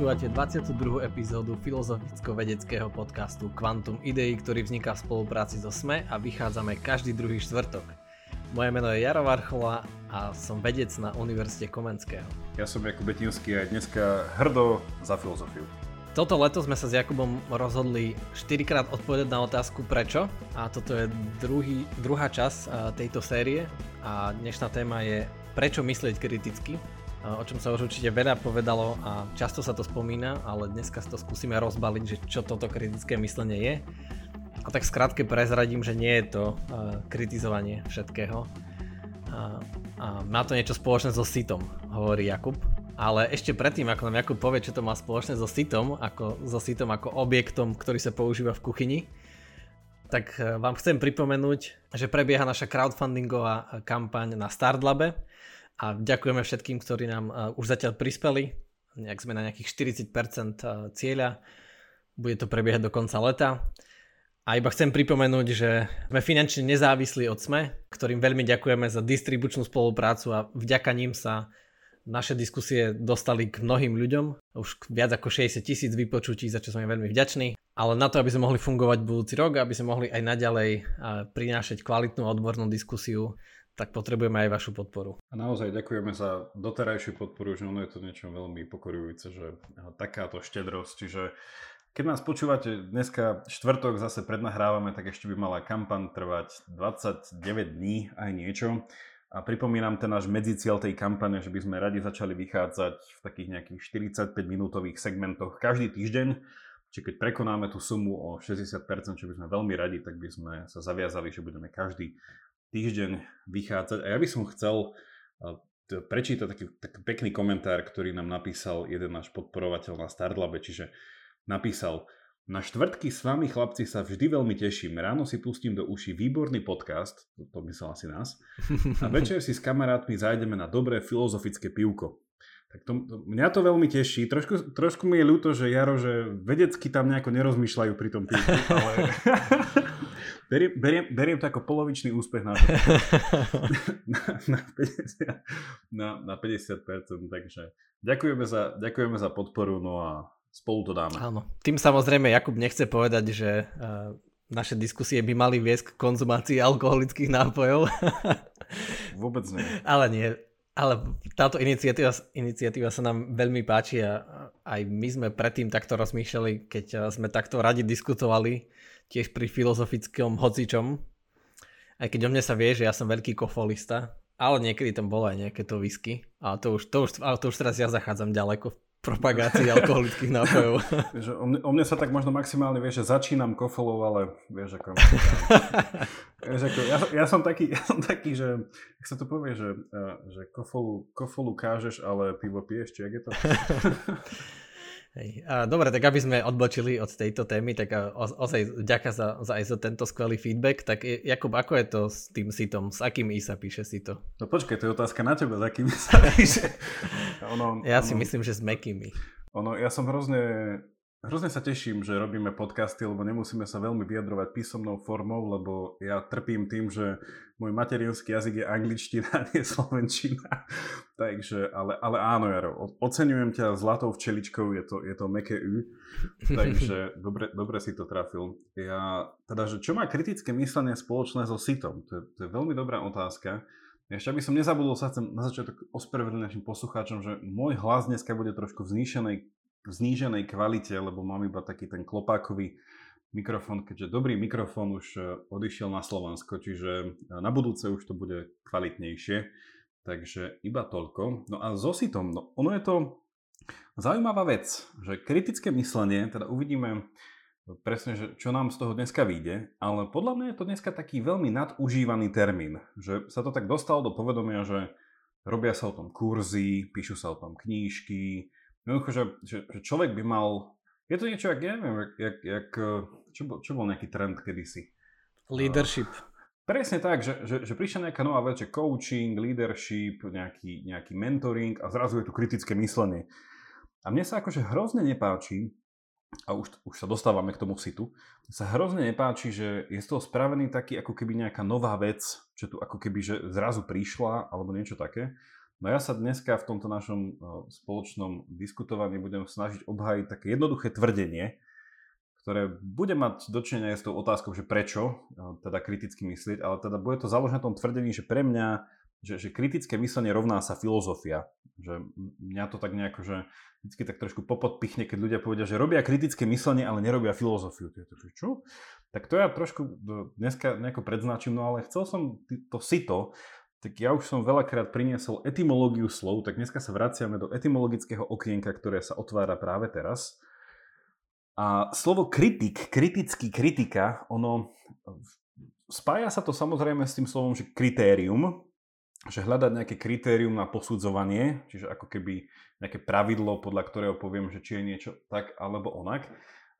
Počúvate 22. epizódu filozoficko-vedeckého podcastu Quantum Idei, ktorý vzniká v spolupráci so SME a vychádzame každý druhý štvrtok. Moje meno je Jaro Varchola a som vedec na Univerzite Komenského. Ja som Jakub Betinský a dneska hrdo za filozofiu. Toto leto sme sa s Jakubom rozhodli 4 krát odpovedať na otázku prečo a toto je druhý, druhá časť tejto série a dnešná téma je prečo myslieť kriticky o čom sa už určite veľa povedalo a často sa to spomína, ale dneska to skúsime rozbaliť, že čo toto kritické myslenie je. A tak skrátke prezradím, že nie je to uh, kritizovanie všetkého. A má to niečo spoločné so sitom, hovorí Jakub. Ale ešte predtým, ako nám Jakub povie, čo to má spoločné so sitom, ako, so sitom ako objektom, ktorý sa používa v kuchyni, tak vám chcem pripomenúť, že prebieha naša crowdfundingová kampaň na Startlabe, a ďakujeme všetkým, ktorí nám už zatiaľ prispeli. Nejak sme na nejakých 40% uh, cieľa. Bude to prebiehať do konca leta. A iba chcem pripomenúť, že sme finančne nezávislí od SME, ktorým veľmi ďakujeme za distribučnú spoluprácu a vďaka ním sa naše diskusie dostali k mnohým ľuďom. Už viac ako 60 tisíc vypočutí, za čo sme veľmi vďační. Ale na to, aby sme mohli fungovať budúci rok, aby sme mohli aj naďalej prinášať kvalitnú odbornú diskusiu, tak potrebujeme aj vašu podporu. A naozaj ďakujeme za doterajšiu podporu, že ono je to niečo veľmi pokorujúce, že takáto štedrosť, čiže keď nás počúvate dneska štvrtok zase prednahrávame, tak ešte by mala kampan trvať 29 dní aj niečo. A pripomínam ten náš medziciel tej kampane, že by sme radi začali vychádzať v takých nejakých 45 minútových segmentoch každý týždeň. Čiže keď prekonáme tú sumu o 60%, čo by sme veľmi radi, tak by sme sa zaviazali, že budeme každý týždeň vychádzať. A ja by som chcel prečítať taký, taký pekný komentár, ktorý nám napísal jeden náš podporovateľ na Startlabe, čiže napísal na štvrtky s vami chlapci sa vždy veľmi teším. Ráno si pustím do uši výborný podcast, to, to myslel asi nás, a večer si s kamarátmi zajdeme na dobré filozofické pivko. Tak to, mňa to veľmi teší. Trošku, trošku mi je ľúto, že Jaro, že vedecky tam nejako nerozmýšľajú pri tom pivku, ale beriem, beriem, beriem to ako polovičný úspech na, na, na, 50, na, na 50%. Takže ďakujeme za, ďakujeme za podporu, no a spolu to dáme. Áno. Tým samozrejme Jakub nechce povedať, že uh, naše diskusie by mali viesť k konzumácii alkoholických nápojov. Vôbec nie. Ale nie. Ale táto iniciatíva, iniciatíva sa nám veľmi páči a aj my sme predtým takto rozmýšľali, keď sme takto radi diskutovali, tiež pri filozofickom hocičom. Aj keď o mne sa vie, že ja som veľký kofolista, ale niekedy tam bolo aj nejaké to whisky. A to už, to už, ale to už teraz ja zachádzam ďaleko v propagácii alkoholických nápojov. Vieš, o, mne, o mne sa tak možno maximálne vieš, že začínam kofolou, ale vieš ako... vieš, ako ja, ja, som taký, ja som taký, že jak sa to povie, že, že kofolu, kofolu kážeš, ale pivo piješ, či jak je to? Hej. A, dobre, tak aby sme odbočili od tejto témy, tak ozaj ďaká za, za aj za tento skvelý feedback. Tak Jakub, ako je to s tým sitom? S akým I sa píše si to? No počkaj, to je otázka na teba, s akým sa píše. ono, ja ono, si myslím, že s mekými. Ono, ja som hrozne Hrozne sa teším, že robíme podcasty, lebo nemusíme sa veľmi vyjadrovať písomnou formou, lebo ja trpím tým, že môj materinský jazyk je angličtina, nie slovenčina. Takže, ale, ale áno, Jaro, oceňujem ťa zlatou včeličkou, je to, je to meké U, takže dobre, dobre si to trafil. Ja, teda, že čo má kritické myslenie spoločné so sitom? To je, to je veľmi dobrá otázka. Ešte aby som nezabudol, sa chcem na začiatok ospravedlniť našim poslucháčom, že môj hlas dneska bude trošku v zníženej kvalite, lebo mám iba taký ten klopákový mikrofón, keďže dobrý mikrofón už e, odišiel na Slovensko, čiže e, na budúce už to bude kvalitnejšie. Takže iba toľko. No a s ositom, no ono je to zaujímavá vec, že kritické myslenie, teda uvidíme presne, že čo nám z toho dneska vyjde, ale podľa mňa je to dneska taký veľmi nadužívaný termín, že sa to tak dostalo do povedomia, že robia sa o tom kurzy, píšu sa o tom knížky, Jednoducho, že, že, že človek by mal... Je to niečo, jak, ja neviem, jak, jak, jak čo, bol, čo bol nejaký trend kedysi? Leadership. Uh, presne tak, že, že, že prišla nejaká nová vec, že coaching, leadership, nejaký, nejaký mentoring a zrazu je tu kritické myslenie. A mne sa akože hrozne nepáči, a už, už sa dostávame k tomu situ, sa hrozne nepáči, že je z toho spravený taký ako keby nejaká nová vec, že tu ako keby že zrazu prišla alebo niečo také. No ja sa dneska v tomto našom spoločnom diskutovaní budem snažiť obhájiť také jednoduché tvrdenie, ktoré bude mať dočinenia s tou otázkou, že prečo teda kriticky myslieť, ale teda bude to založené na tom tvrdení, že pre mňa, že, že kritické myslenie rovná sa filozofia. Že mňa to tak nejako, že vždy tak trošku popodpichne, keď ľudia povedia, že robia kritické myslenie, ale nerobia filozofiu. To je to, čo? Tak to ja trošku dneska nejako predznačím, no ale chcel som to sito tak ja už som veľakrát priniesol etymológiu slov, tak dneska sa vraciame do etymologického okienka, ktoré sa otvára práve teraz. A slovo kritik, kritický kritika, ono spája sa to samozrejme s tým slovom, že kritérium, že hľadať nejaké kritérium na posudzovanie, čiže ako keby nejaké pravidlo, podľa ktorého poviem, že či je niečo tak alebo onak.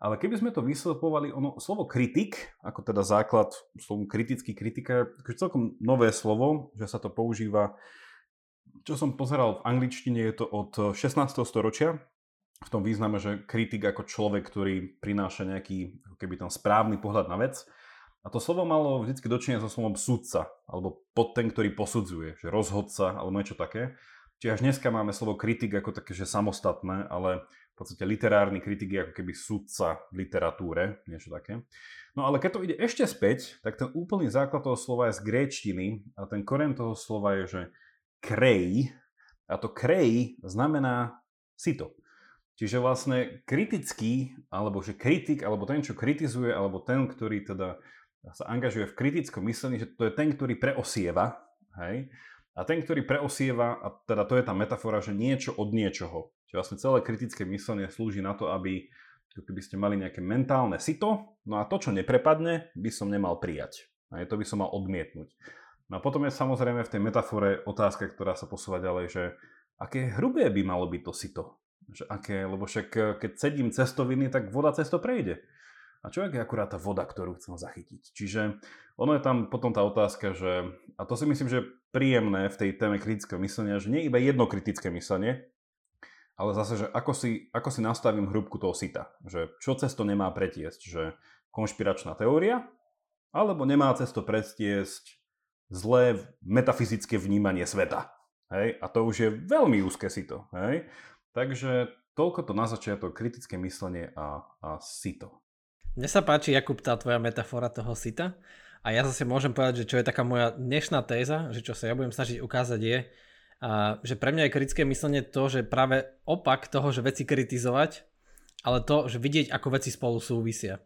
Ale keby sme to vyslepovali, ono, slovo kritik, ako teda základ slovu kritický kritika, je celkom nové slovo, že sa to používa, čo som pozeral v angličtine, je to od 16. storočia, v tom význame, že kritik ako človek, ktorý prináša nejaký, keby tam správny pohľad na vec. A to slovo malo vždy dočinenia so slovom sudca, alebo pod ten, ktorý posudzuje, že rozhodca, alebo niečo také. Čiže až dneska máme slovo kritik ako také, že samostatné, ale podstate literárny kritik je ako keby sudca v literatúre, niečo také. No ale keď to ide ešte späť, tak ten úplný základ toho slova je z gréčtiny a ten koren toho slova je, že krej a to krej znamená sito. Čiže vlastne kritický, alebo že kritik, alebo ten, čo kritizuje, alebo ten, ktorý teda sa angažuje v kritickom myslení, že to je ten, ktorý preosieva, hej? A ten, ktorý preosieva, a teda to je tá metafora, že niečo od niečoho. Čiže vlastne celé kritické myslenie slúži na to, aby keby ste mali nejaké mentálne sito, no a to, čo neprepadne, by som nemal prijať. A to by som mal odmietnúť. No a potom je samozrejme v tej metafore otázka, ktorá sa posúva ďalej, že aké hrubé by malo byť to sito. Že aké, lebo však eh, keď sedím cestoviny, tak voda cesto prejde. A čo je akurát tá voda, ktorú chcem zachytiť? Čiže ono je tam potom tá otázka, že, a to si myslím, že je príjemné v tej téme kritického myslenia, že nie iba jedno kritické myslenie, ale zase, že ako si, ako si nastavím hrúbku toho sita. Že čo cesto nemá pretiesť, že konšpiračná teória, alebo nemá cesto pretiesť zlé metafyzické vnímanie sveta. Hej? A to už je veľmi úzke sito. Hej? Takže toľko to na začiatok, kritické myslenie a, a sito. Mne sa páči, Jakub, tá tvoja metafora toho sita. A ja zase môžem povedať, že čo je taká moja dnešná téza, že čo sa ja budem snažiť ukázať je, že pre mňa je kritické myslenie to, že práve opak toho, že veci kritizovať, ale to, že vidieť, ako veci spolu súvisia.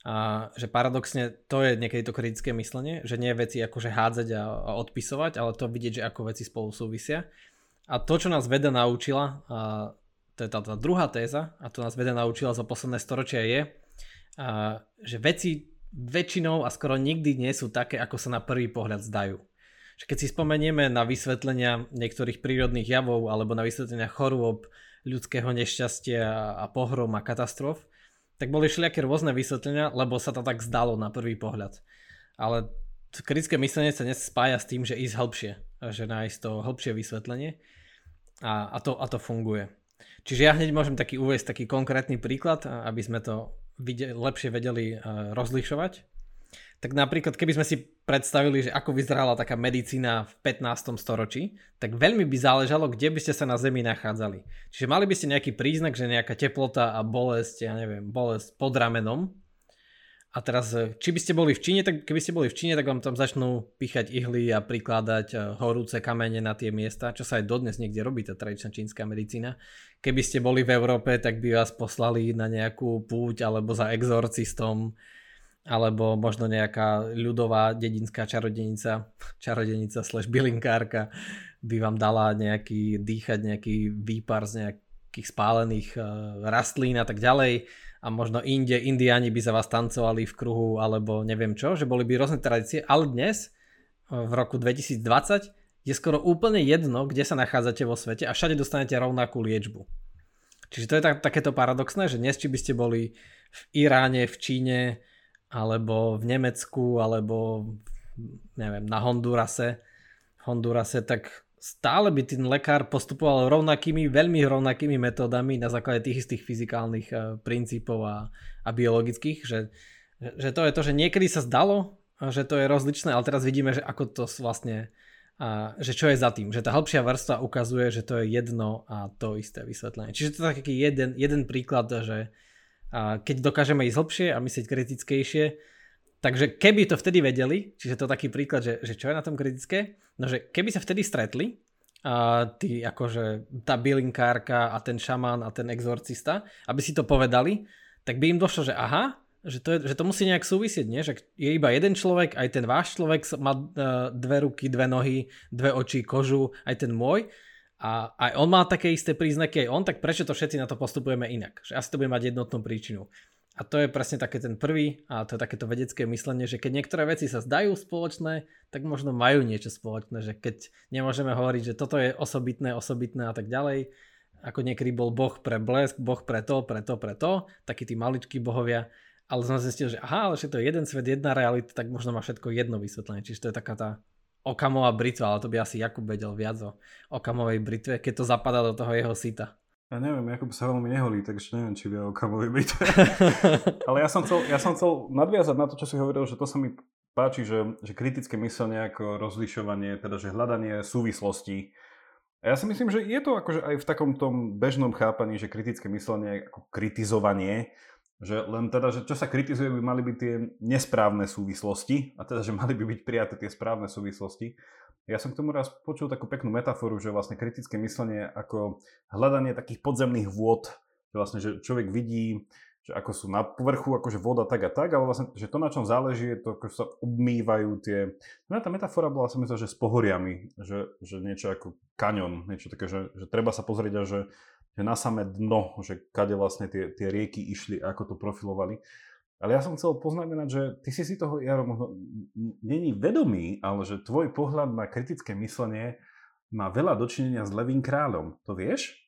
A že paradoxne to je niekedy to kritické myslenie, že nie veci akože hádzať a odpisovať, ale to vidieť, že ako veci spolu súvisia. A to, čo nás veda naučila, a to je tá, tá druhá téza, a to nás veda naučila za posledné storočia je, a, že veci väčšinou a skoro nikdy nie sú také, ako sa na prvý pohľad zdajú. Keď si spomenieme na vysvetlenia niektorých prírodných javov alebo na vysvetlenia chorôb, ľudského nešťastia a pohrom a katastrof, tak boli všelijaké rôzne vysvetlenia, lebo sa to tak zdalo na prvý pohľad. Ale kritické myslenie sa dnes spája s tým, že ísť hĺbšie, že nájsť to hĺbšie vysvetlenie a, a, to, a to funguje. Čiže ja hneď môžem taký uvieť taký konkrétny príklad, aby sme to videli, lepšie vedeli rozlišovať tak napríklad keby sme si predstavili, že ako vyzerala taká medicína v 15. storočí, tak veľmi by záležalo, kde by ste sa na Zemi nachádzali. Čiže mali by ste nejaký príznak, že nejaká teplota a bolesť, ja neviem, bolesť pod ramenom. A teraz, e, či by ste boli v Číne, tak keby ste boli v Číne, tak vám tam začnú píchať ihly a prikladať e, horúce kamene na tie miesta, čo sa aj dodnes niekde robí, tá tradičná čínska medicína. Keby ste boli v Európe, tak by vás poslali na nejakú púť alebo za exorcistom alebo možno nejaká ľudová dedinská čarodenica, čarodenica slash bylinkárka by vám dala nejaký, dýchať nejaký výpar z nejakých spálených uh, rastlín a tak ďalej a možno inde, indiáni by za vás tancovali v kruhu alebo neviem čo, že boli by rôzne tradície, ale dnes v roku 2020 je skoro úplne jedno, kde sa nachádzate vo svete a všade dostanete rovnakú liečbu. Čiže to je tak, takéto paradoxné, že dnes či by ste boli v Iráne, v Číne, alebo v Nemecku, alebo neviem, na Hondurase, Hondurase, tak stále by ten lekár postupoval rovnakými, veľmi rovnakými metódami na základe tých istých fyzikálnych uh, princípov a, a biologických, že, že to je to, že niekedy sa zdalo, že to je rozličné, ale teraz vidíme, že ako to vlastne a, že čo je za tým, že tá hĺbšia vrstva ukazuje, že to je jedno a to isté vysvetlenie. Čiže to je taký jeden, jeden príklad, že a keď dokážeme ísť hlbšie a myslieť kritickejšie, takže keby to vtedy vedeli, čiže to taký príklad, že, že čo je na tom kritické, no že keby sa vtedy stretli, a tí akože tá bylinkárka a ten šamán a ten exorcista, aby si to povedali, tak by im došlo, že aha, že to, je, že to musí nejak súvisieť, nie? že je iba jeden človek, aj ten váš človek má uh, dve ruky, dve nohy, dve oči, kožu, aj ten môj a aj on má také isté príznaky, aj on, tak prečo to všetci na to postupujeme inak? Že asi to bude mať jednotnú príčinu. A to je presne také ten prvý, a to je takéto vedecké myslenie, že keď niektoré veci sa zdajú spoločné, tak možno majú niečo spoločné, že keď nemôžeme hovoriť, že toto je osobitné, osobitné a tak ďalej, ako niekedy bol boh pre blesk, boh pre to, pre to, pre to, takí tí maličkí bohovia, ale som zistil, že aha, ale že to je jeden svet, jedna realita, tak možno má všetko jedno vysvetlenie, čiže to je taká tá Okamová britva, ale to by asi Jakub vedel viac o Okamovej britve, keď to zapadá do toho jeho sita. Ja neviem, Jakub sa veľmi neholí, takže neviem, či vie o kamovej britve. Ale ja som, chcel, ja som chcel nadviazať na to, čo si hovoril, že to sa mi páči, že, že kritické myslenie ako rozlišovanie, teda že hľadanie súvislostí. A ja si myslím, že je to akože aj v takom tom bežnom chápaní, že kritické myslenie ako kritizovanie, že len teda, že čo sa kritizuje, by mali byť tie nesprávne súvislosti, a teda, že mali by byť prijaté tie správne súvislosti. Ja som k tomu raz počul takú peknú metaforu, že vlastne kritické myslenie ako hľadanie takých podzemných vôd, že vlastne, že človek vidí, že ako sú na povrchu, akože voda tak a tak, ale vlastne, že to, na čom záleží, je to, ako sa obmývajú tie... No tá metafora bola som myslel, že s pohoriami, že, že niečo ako kaňon, niečo také, že, že treba sa pozrieť a že, že na samé dno, že kade vlastne tie, tie rieky išli, ako to profilovali. Ale ja som chcel poznamenať, že ty si si toho, Jaro, možno není vedomý, ale že tvoj pohľad na kritické myslenie má veľa dočinenia s Levým kráľom. To vieš?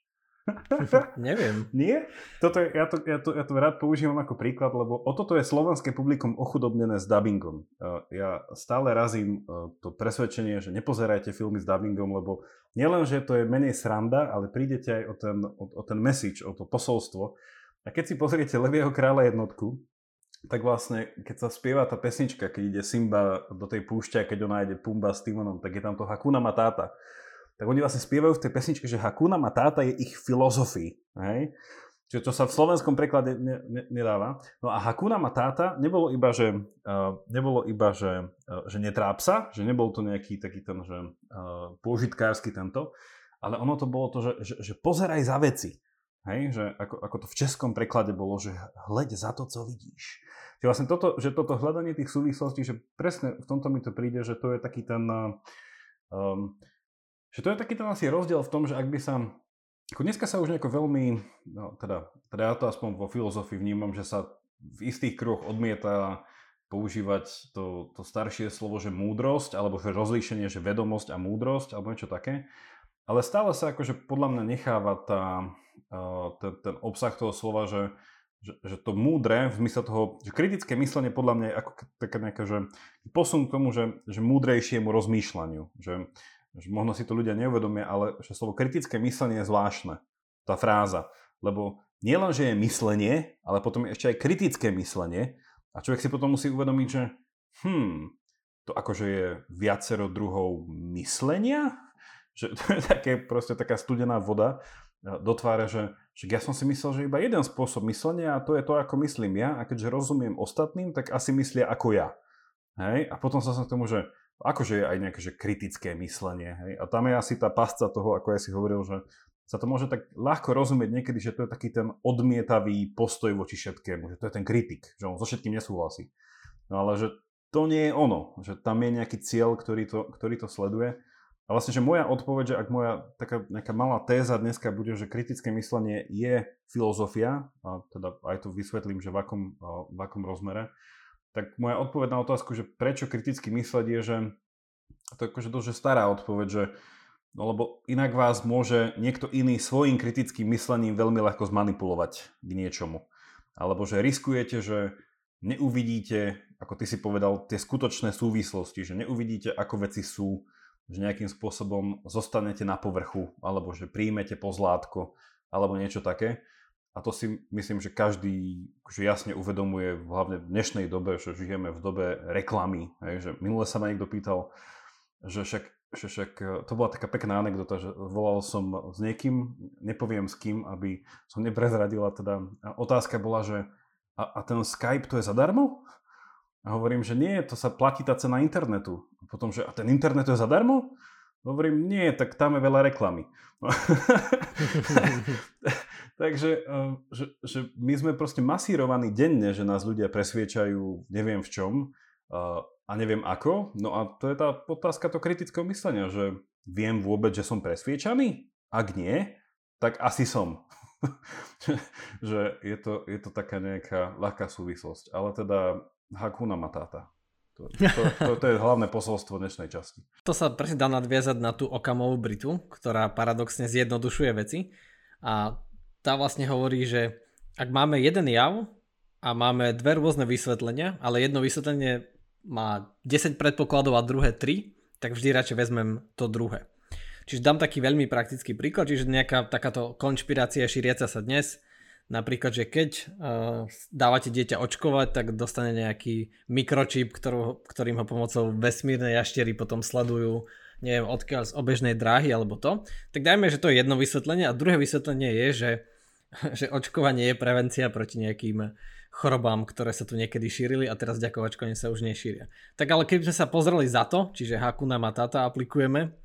Neviem. Nie? Toto je, ja, to, ja, to, ja to rád používam ako príklad, lebo o toto je slovenské publikum ochudobnené s dubbingom. Ja stále razím e, to presvedčenie, že nepozerajte filmy s dubbingom, lebo nielen, že to je menej sranda, ale prídete aj o ten, o, o ten message, o to posolstvo. A keď si pozriete Levieho kráľa jednotku, tak vlastne, keď sa spieva tá pesnička, keď ide Simba do tej púšťa, keď ona ide Pumba s Timonom, tak je tam to Hakuna Matata. Tak oni vlastne spievajú v tej pesničke, že Hakuna Matata je ich filozofii. Hej? Čiže to sa v slovenskom preklade ne, ne, nedáva. No a Hakuna Matata nebolo iba, že, uh, nebolo iba, že, uh, že netráp sa, že nebol to nejaký taký ten, že uh, pôžitkársky tento, ale ono to bolo to, že, že, že pozeraj za veci. Hej, že ako, ako to v českom preklade bolo, že hleď za to, co vidíš. Čiže vlastne toto, že toto hľadanie tých súvislostí, že presne v tomto mi to príde, že to je taký ten, um, že to je taký ten asi rozdiel v tom, že ak by sa, ako dneska sa už nejako veľmi, no teda, teda ja to aspoň vo filozofii vnímam, že sa v istých kruhoch odmieta používať to, to staršie slovo, že múdrosť, alebo že rozlíšenie, že vedomosť a múdrosť, alebo niečo také. Ale stále sa akože podľa mňa necháva tá, ten, ten obsah toho slova, že, že, že to múdre, v zmysle toho, že kritické myslenie podľa mňa je ako taká nejaká, že posun k tomu, že, že múdrejšiemu rozmýšľaniu. Že, že možno si to ľudia neuvedomia, ale že slovo kritické myslenie je zvláštne. Tá fráza. Lebo nielen, že je myslenie, ale potom je ešte aj kritické myslenie. A človek si potom musí uvedomiť, že hm, to akože je viacero druhov myslenia? Že to je také, proste taká studená voda, do tváre, že, že ja som si myslel, že iba jeden spôsob myslenia a to je to, ako myslím ja a keďže rozumiem ostatným, tak asi myslia ako ja. Hej? A potom sa k tomu, že akože je aj nejaké že kritické myslenie. Hej? A tam je asi tá pasca toho, ako ja si hovoril, že sa to môže tak ľahko rozumieť niekedy, že to je taký ten odmietavý postoj voči všetkému, že to je ten kritik, že on so všetkým nesúhlasí. No ale že to nie je ono, že tam je nejaký cieľ, ktorý to, ktorý to sleduje a vlastne, že moja odpoveď, že ak moja taká nejaká malá téza dneska bude, že kritické myslenie je filozofia, a teda aj to vysvetlím, že v akom, v akom rozmere, tak moja odpoveď na otázku, že prečo kriticky mysleť je, že to je akože dosť stará odpoveď, že no lebo inak vás môže niekto iný svojim kritickým myslením veľmi ľahko zmanipulovať k niečomu. Alebo že riskujete, že neuvidíte, ako ty si povedal, tie skutočné súvislosti, že neuvidíte, ako veci sú, že nejakým spôsobom zostanete na povrchu, alebo že príjmete pozlátko, alebo niečo také. A to si myslím, že každý že jasne uvedomuje, hlavne v dnešnej dobe, že žijeme v dobe reklamy. Hej, že minule sa ma niekto pýtal, že však, že však to bola taká pekná anekdota, že volal som s niekým, nepoviem s kým, aby som neprezradila, teda otázka bola, že a, a ten Skype to je zadarmo? A hovorím, že nie, to sa platí tá cena internetu. A potom, že a ten internet to je zadarmo? Hovorím, nie, tak tam je veľa reklamy. Takže eh, že, že my sme proste masírovaní denne, že nás ľudia presviečajú neviem v čom eh, a neviem ako. No a to je tá otázka to kritického myslenia, že viem vôbec, že som presviečaný? Ak nie, tak asi som. že je to, je to taká nejaká ľahká súvislosť. Ale teda Hakuna Matata. To, to, to, to je hlavné posolstvo dnešnej časti. To sa presne dá nadviazať na tú okamovú Britu, ktorá paradoxne zjednodušuje veci. A tá vlastne hovorí, že ak máme jeden jav a máme dve rôzne vysvetlenia, ale jedno vysvetlenie má 10 predpokladov a druhé 3, tak vždy radšej vezmem to druhé. Čiže dám taký veľmi praktický príklad, čiže nejaká takáto konšpirácia šíriaca sa dnes Napríklad, že keď uh, dávate dieťa očkovať, tak dostane nejaký mikročip, ktorú, ktorým ho pomocou vesmírnej jaštery potom sledujú, neviem odkiaľ z obežnej dráhy alebo to. Tak dajme, že to je jedno vysvetlenie a druhé vysvetlenie je, že, že očkovanie je prevencia proti nejakým chorobám, ktoré sa tu niekedy šírili a teraz vďaka očkovaniu sa už nešíria. Tak ale keby sme sa pozreli za to, čiže Hakuna Matata aplikujeme,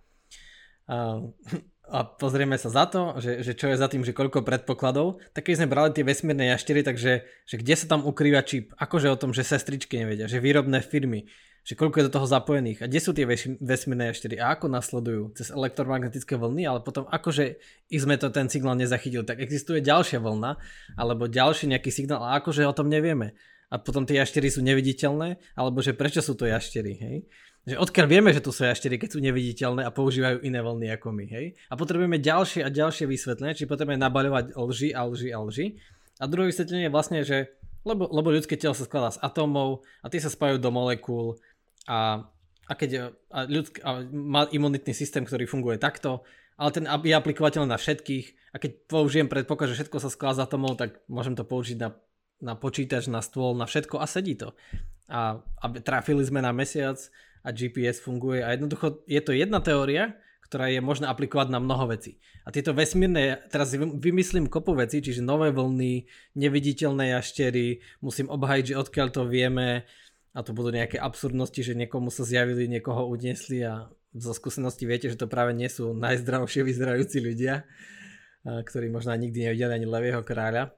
uh, a pozrieme sa za to, že, že čo je za tým, že koľko predpokladov, tak keď sme brali tie vesmírne jaštery, takže že kde sa tam ukrýva čip, akože o tom, že sestričky nevedia, že výrobné firmy, že koľko je do toho zapojených a kde sú tie vesmírne jaštery a ako nasledujú cez elektromagnetické vlny, ale potom akože ich sme to ten signál nezachytil, tak existuje ďalšia vlna alebo ďalší nejaký signál a akože o tom nevieme. A potom tie jaštery sú neviditeľné, alebo že prečo sú to jaštery, hej? Že odkiaľ vieme, že tu sú jaštery, keď sú neviditeľné a používajú iné vlny ako my, hej? A potrebujeme ďalšie a ďalšie vysvetlenie, či potrebujeme nabaľovať lži a lži a lži. A druhé vysvetlenie je vlastne, že lebo, lebo ľudské telo sa skladá z atómov a tie sa spájajú do molekúl a, a keď a ľudsk, a má imunitný systém, ktorý funguje takto, ale ten je aplikovateľný na všetkých a keď použijem predpoklad, že všetko sa skladá z tak môžem to použiť na, na počítač, na stôl, na všetko a sedí to. A, a trafili sme na mesiac, a GPS funguje a jednoducho je to jedna teória, ktorá je možná aplikovať na mnoho vecí. A tieto vesmírne, teraz vymyslím kopu vecí, čiže nové vlny, neviditeľné jaštery, musím obhajiť, že odkiaľ to vieme a to budú nejaké absurdnosti, že niekomu sa zjavili, niekoho udnesli a zo skúsenosti viete, že to práve nie sú najzdravšie vyzerajúci ľudia, ktorí možno nikdy nevideli ani levého kráľa.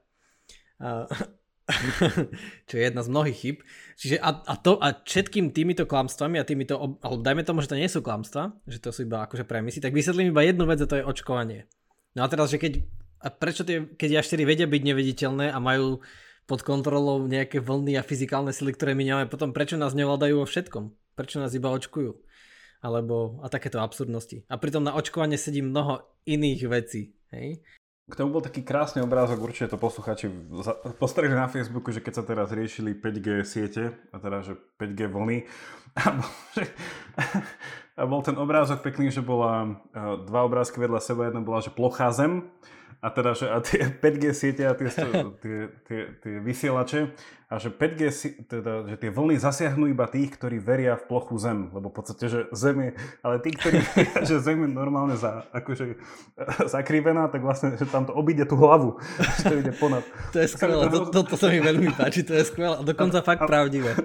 čo je jedna z mnohých chyb. Čiže a, a, to, a všetkým týmito klamstvami a týmito, alebo dajme tomu, že to nie sú klamstva, že to sú iba akože premisy, tak vysvetlím iba jednu vec a to je očkovanie. No a teraz, že keď, a prečo tie, keď jaštery vedia byť neviditeľné a majú pod kontrolou nejaké vlny a fyzikálne sily, ktoré my nemáme, potom prečo nás nevládajú vo všetkom? Prečo nás iba očkujú? Alebo a takéto absurdnosti. A pritom na očkovanie sedí mnoho iných vecí. Hej? K tomu bol taký krásny obrázok, určite to posluchači postrehli na Facebooku, že keď sa teraz riešili 5G siete, a teda, že 5G vlny, a bol, že, a bol ten obrázok pekný, že bola dva obrázky vedľa seba, jedna bola, že plochá zem, a teda, že a tie 5G siete a tie, tie, tie, tie vysielače a že 5G, teda, že tie vlny zasiahnu iba tých, ktorí veria v plochu Zem, lebo v podstate, že Zem je, ale tí, ktorí veria, že Zem je normálne za, akože, zakrivená, tak vlastne, že tam to obíde tú hlavu, že to ide ponad. To je skvelé, to, to, to sa mi veľmi páči, to je skvelé a dokonca a, fakt a, pravdivé.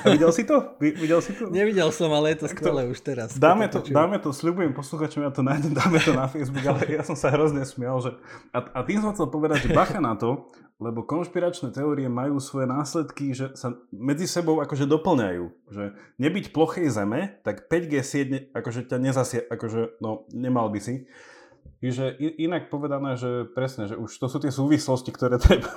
A videl si to? Videl si to? Nevidel som, ale je to skvelé už teraz. Dáme to, dáme to, sľubujem posluchačom, ja to nájdem, dáme to na Facebook, ale ja som sa hrozne smial, že a, a tým som chcel povedať, že bacha na to, lebo konšpiračné teórie majú svoje následky, že sa medzi sebou akože doplňajú. Že nebyť plochej zeme, tak 5G sieť akože ťa nezasie, akože no nemal by si. Čiže inak povedané, že presne, že už to sú tie súvislosti, ktoré treba